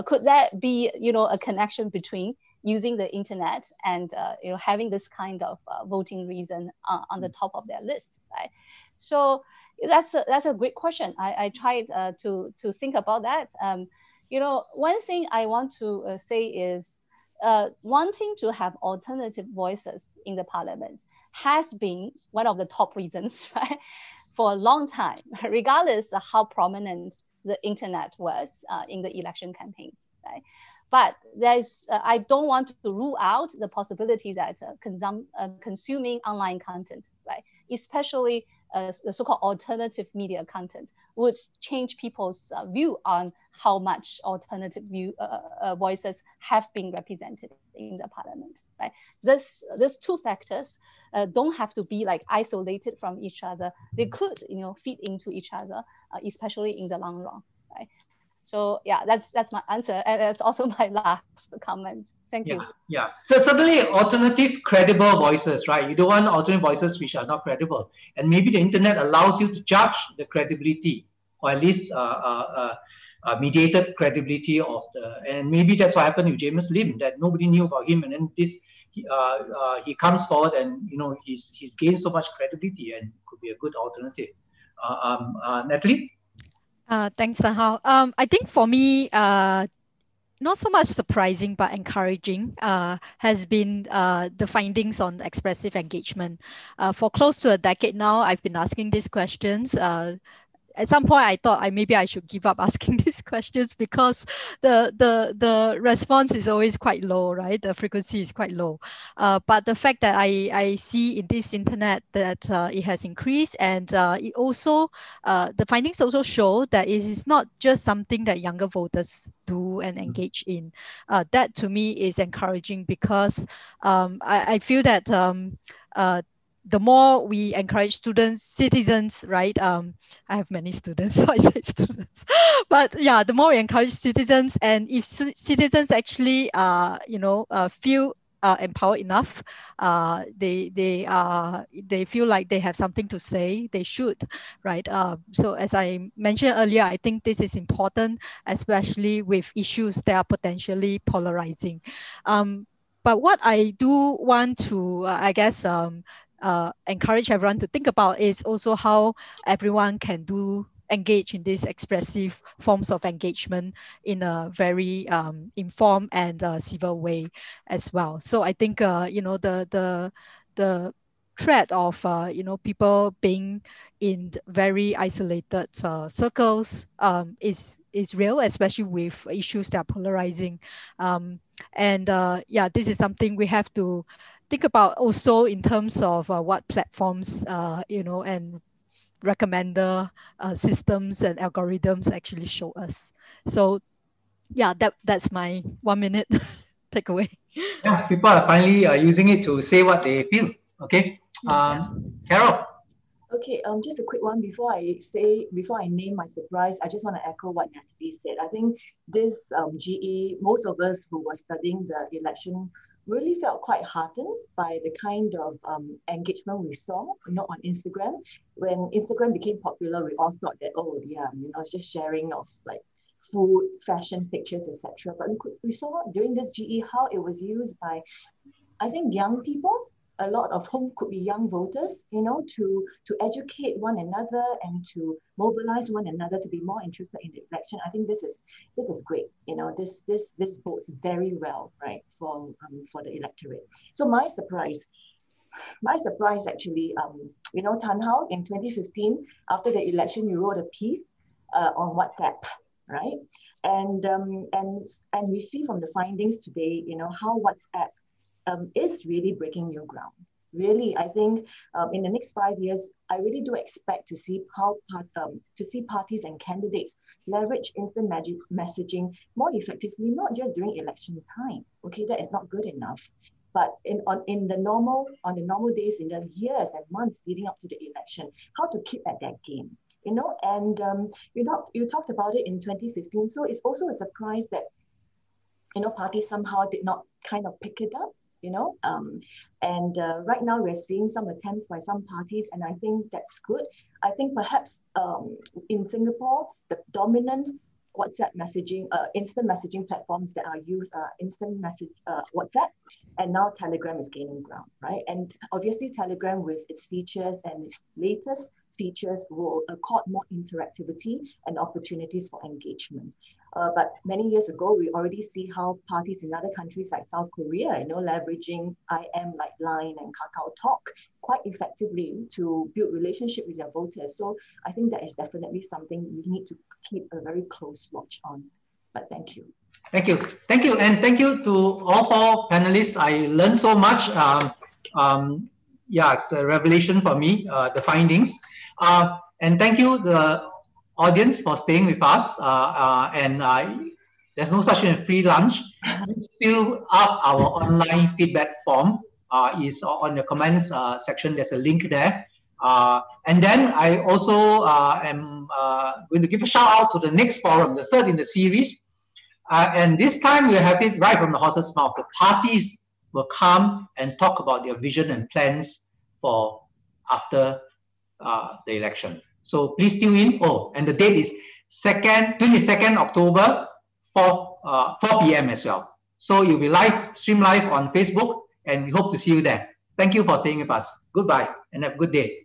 could that be, you know, a connection between using the internet and uh, you know having this kind of uh, voting reason uh, on the top of their list, right? So that's a, that's a great question. I, I tried uh, to to think about that. Um, you know, one thing I want to uh, say is uh, wanting to have alternative voices in the parliament has been one of the top reasons, right, for a long time, regardless of how prominent the internet was in the election campaigns, right? But there's, uh, I don't want to rule out the possibility that uh, consum uh, consuming online content, right, especially uh, the so-called alternative media content, would change people's uh, view on how much alternative view uh, voices have been represented in the parliament, right? This, these two factors don't have to be like isolated from each other. They could, you know, fit into each other, especially in the long run, right? So yeah, that's that's my answer, and that's also my last comment. Thank yeah, you. Yeah. So certainly alternative credible voices, right? You don't want alternative voices which are not credible, and maybe the internet allows you to judge the credibility, or at least uh, uh, uh, uh mediated credibility of the. And maybe that's what happened with Jamus Lim, that nobody knew about him, and then this. Uh, uh, he comes forward and you know he's he's gained so much credibility and could be a good alternative. um, Natalie. Uh, thanks, Tan Um, I think for me, uh, not so much surprising but encouraging uh, has been uh, the findings on expressive engagement. Uh, for close to a decade now, I've been asking these questions. At some point I thought I maybe I should give up asking these questions because the the the response is always quite low, right? The frequency is quite low. Uh, but the fact that I I see in this internet that uh, it has increased and uh, it also uh, the findings also show that it is not just something that younger voters do and engage in. Uh, that to me is encouraging because um, I, I feel that um, uh, the more we encourage students, citizens, right? Um, I have many students, so I say students. but yeah, the more we encourage citizens, and if citizens actually, uh, you know, uh, feel uh, empowered enough, uh, they they uh, they feel like they have something to say, they should, right? Uh, so as I mentioned earlier, I think this is important, especially with issues that are potentially polarizing. Um, but what I do want to, uh, I guess, um, uh, encourage everyone to think about is also how everyone can do engage in these expressive forms of engagement in a very um, informed and uh, civil way as well. So I think uh, you know the the the threat of uh, you know people being in very isolated uh, circles um, is is real, especially with issues that are polarizing. Um, and uh, yeah, this is something we have to think about also in terms of uh, what platforms, uh, you know, and recommender uh, systems and algorithms actually show us. So yeah, that that's my one minute takeaway. Yeah, people are finally uh, using it to say what they feel. Okay, um, Carol. Okay, um, just a quick one before I say, before I name my surprise, I just want to echo what Natalie said. I think this um, GE, most of us who were studying the election really felt quite heartened by the kind of um, engagement we saw, you know, on Instagram. When Instagram became popular, we all thought that, oh, yeah, you know, it's just sharing of like food, fashion pictures, etc. But we, could, we saw during this GE how it was used by, I think, young people a lot of whom could be young voters, you know, to, to educate one another and to mobilize one another to be more interested in the election. I think this is this is great. You know, this this this bodes very well, right, for um, for the electorate. So my surprise, my surprise actually, um, you know, Tarn How in 2015, after the election, you wrote a piece uh, on WhatsApp, right? And um, and and we see from the findings today, you know, how WhatsApp um, is really breaking new ground. Really, I think um, in the next five years, I really do expect to see how um, to see parties and candidates leverage instant magic messaging more effectively, not just during election time. Okay, that is not good enough, but in on in the normal on the normal days in the years and months leading up to the election, how to keep at that game. You know, and um, you know, you talked about it in 2015, so it's also a surprise that you know parties somehow did not kind of pick it up you know. Um, and uh, right now we're seeing some attempts by some parties, and I think that's good. I think perhaps um, in Singapore, the dominant WhatsApp messaging, uh, instant messaging platforms that are used are instant message uh, WhatsApp, and now Telegram is gaining ground, right? And obviously, Telegram with its features and its latest features will accord more interactivity and opportunities for engagement. Uh, but many years ago, we already see how parties in other countries like South Korea, you know, leveraging IM like Line and Kakao Talk quite effectively to build relationship with their voters. So I think that is definitely something we need to keep a very close watch on. But thank you. Thank you. Thank you. And thank you to all four panelists. I learned so much. Um, um, yeah, it's a revelation for me, uh, the findings. Uh, and thank you, the audience for staying with us. Uh, uh, and uh, there's no such thing as free lunch. Fill up our online feedback form. is on the comments section. There's a link there. and then I also am going to give a shout out to the next forum, the third in the series. and this time we have it right from the horse's mouth. The parties will come and talk about their vision and plans for after uh, the election. So please tune in. Oh, and the date is second, 22nd October, 4, uh, 4 p.m. as well. So you'll be live, stream live on Facebook, and we hope to see you there. Thank you for staying with us. Goodbye and have a good day.